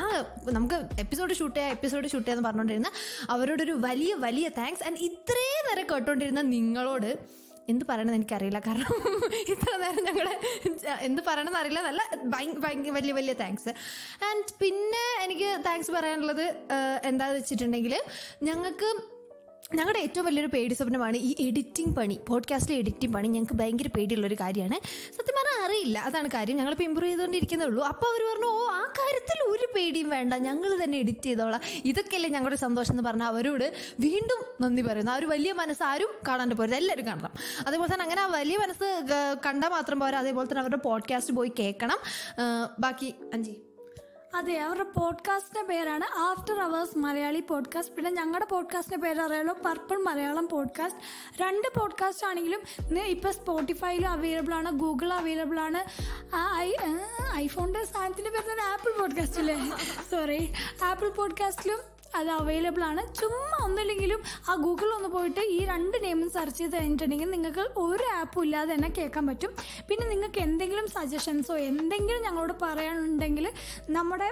നമുക്ക് എപ്പിസോഡ് ഷൂട്ട് ചെയ്യാം എപ്പിസോഡ് ഷൂട്ട് ചെയ്യാന്ന് പറഞ്ഞുകൊണ്ടിരുന്ന അവരോടൊരു വലിയ വലിയ താങ്ക്സ് ആൻഡ് ഇത്രയും നേരം കേട്ടോണ്ടിരുന്ന നിങ്ങളോട് എന്ത് പറയണമെന്ന് എനിക്കറിയില്ല. കാരണം ഇത്ര നേരം ഞങ്ങളെ എന്ത് പറയണമെന്ന് അറിയില്ല നല്ല വലിയ വലിയ താങ്ക്സ് ആൻഡ് പിന്നെ എനിക്ക് താങ്ക്സ് പറയാനുള്ളത് എന്താണെന്ന് വെച്ചിട്ടുണ്ടെങ്കിൽ ഞങ്ങൾക്ക് ഞങ്ങളുടെ ഏറ്റവും വലിയൊരു പേടി സ്വപ്നമാണ് ഈ എഡിറ്റിംഗ് പണി പോഡ്കാസ്റ്റിലെ എഡിറ്റിംഗ് പണി. ഞങ്ങൾക്ക് ഭയങ്കര പേടിയുള്ള ഒരു കാര്യമാണ്. സത്യം പറഞ്ഞാൽ അറിയില്ല. അതാണ് കാര്യം. ഞങ്ങളിപ്പോൾ ഇമ്പ്രൂവ് ചെയ്തുകൊണ്ടിരിക്കുന്നേ ഉള്ളൂ. അപ്പോൾ അവർ പറഞ്ഞു ഓ ആ കാര്യത്തിൽ ഒരു പേടിയും വേണ്ട. ഞങ്ങൾ തന്നെ എഡിറ്റ് ചെയ്തോളാം. ഇതൊക്കെയല്ലേ ഞങ്ങളുടെ സന്തോഷം എന്ന് പറഞ്ഞാൽ അവരോട് വീണ്ടും നന്ദി പറയുന്നു. ആ ഒരു വലിയ മനസ്സ് ആരും കാണാണ്ട് പോരുത്. എല്ലാവരും കാണണം. അതേപോലെ തന്നെ അങ്ങനെ ആ വലിയ മനസ്സ് കണ്ടാൽ മാത്രം പോരാ. അതേപോലെ തന്നെ അവരുടെ പോഡ്കാസ്റ്റ് പോയി കേൾക്കണം. ബാക്കി അഞ്ചി. അതെ അവരുടെ പോഡ്കാസ്റ്റിന്റെ പേരാണ് ആഫ്റ്റർ അവേഴ്സ് മലയാളി പോഡ്കാസ്റ്റ് പിന്നെ ഞങ്ങളുടെ പോഡ്കാസ്റ്റിന്റെ പേര് അറിയാലോ പർപ്പിൾ മലയാളം പോഡ്കാസ്റ്റ് രണ്ട് പോഡ്കാസ്റ്റ് ആണെങ്കിലും ഇപ്പൊ സ്പോട്ടിഫൈയിലും അവൈലബിൾ ആണ് ഗൂഗിൾ അവൈലബിൾ ആണ്. ഐഫോണിന്റെ സാധനത്തിന്റെ പേര് ആപ്പിൾ പോഡ്കാസ്റ്റ് അല്ലേ? സോറി ആപ്പിൾ പോഡ്കാസ്റ്റിലും അത് അവൈലബിൾ ആണ്. ചുമ്മാ ഒന്നുമില്ലെങ്കിലും ആ ഗൂഗിളിൽ ഒന്ന് പോയിട്ട് ഈ രണ്ട് നെയിമും സെർച്ച് ചെയ്ത് കഴിഞ്ഞിട്ടുണ്ടെങ്കിൽ നിങ്ങൾക്ക് ഒരു ആപ്പും ഇല്ലാതെ തന്നെ കേൾക്കാൻ പറ്റും. പിന്നെ നിങ്ങൾക്ക് എന്തെങ്കിലും സജഷൻസോ എന്തെങ്കിലും ഞങ്ങളോട് പറയാനുണ്ടെങ്കിൽ നമ്മുടെ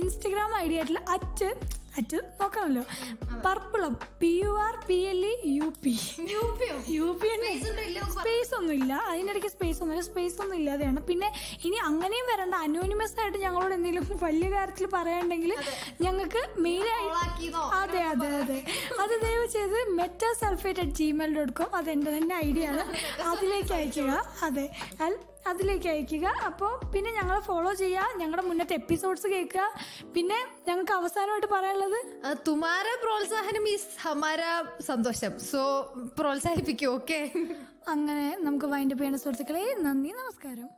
ഇൻസ്റ്റഗ്രാം ഐ ഡി ആയിട്ടുള്ള അറ്റ് അറ്റ് നോക്കണമല്ലോ. പർപ്പിളം. P U R P L E U? P U P space ഒന്നും ഇല്ല. അതിനിടയ്ക്ക് സ്പേസ് ഒന്നും ഇല്ല. സ്പേസ് ഒന്നും ഇല്ലാതെയാണ്. പിന്നെ ഇനി അങ്ങനെയും വരണ്ട. അനോണിമസ് ആയിട്ട് ഞങ്ങളോട് എന്തെങ്കിലും വലിയ കാര്യത്തിൽ പറയാണ്ടെങ്കിൽ ഞങ്ങൾക്ക് മെയിലായി അതെ അതെ അതെ. അത് ദയവ് ചെയ്ത് meta sulphate at Gmail dot com അത് എന്റെ തന്നെ ഐഡിയ ആണ്. അതിലേക്ക് അയക്കുക അതെ. അൽ- അതിലേക്ക് അയക്കുക. അപ്പോൾ പിന്നെ ഞങ്ങളെ ഫോളോ ചെയ്യുക. ഞങ്ങളുടെ മുന്നത്തെ എപ്പിസോഡ്സ് കേൾക്കുക. പിന്നെ ഞങ്ങൾക്ക് അവസാനമായിട്ട് പറയാനുള്ളത്? തുമാര പ്രോത്സാഹനം ഈസ് ഹമാര സന്തോഷം. സോ പ്രോത്സാഹിപ്പിക്കൂ ഓക്കെ അങ്ങനെ നമുക്ക് വൈൻഡപ്പ് ചെയ്യേണ്ട സുഹൃത്തുക്കളെ നന്ദി നമസ്കാരം.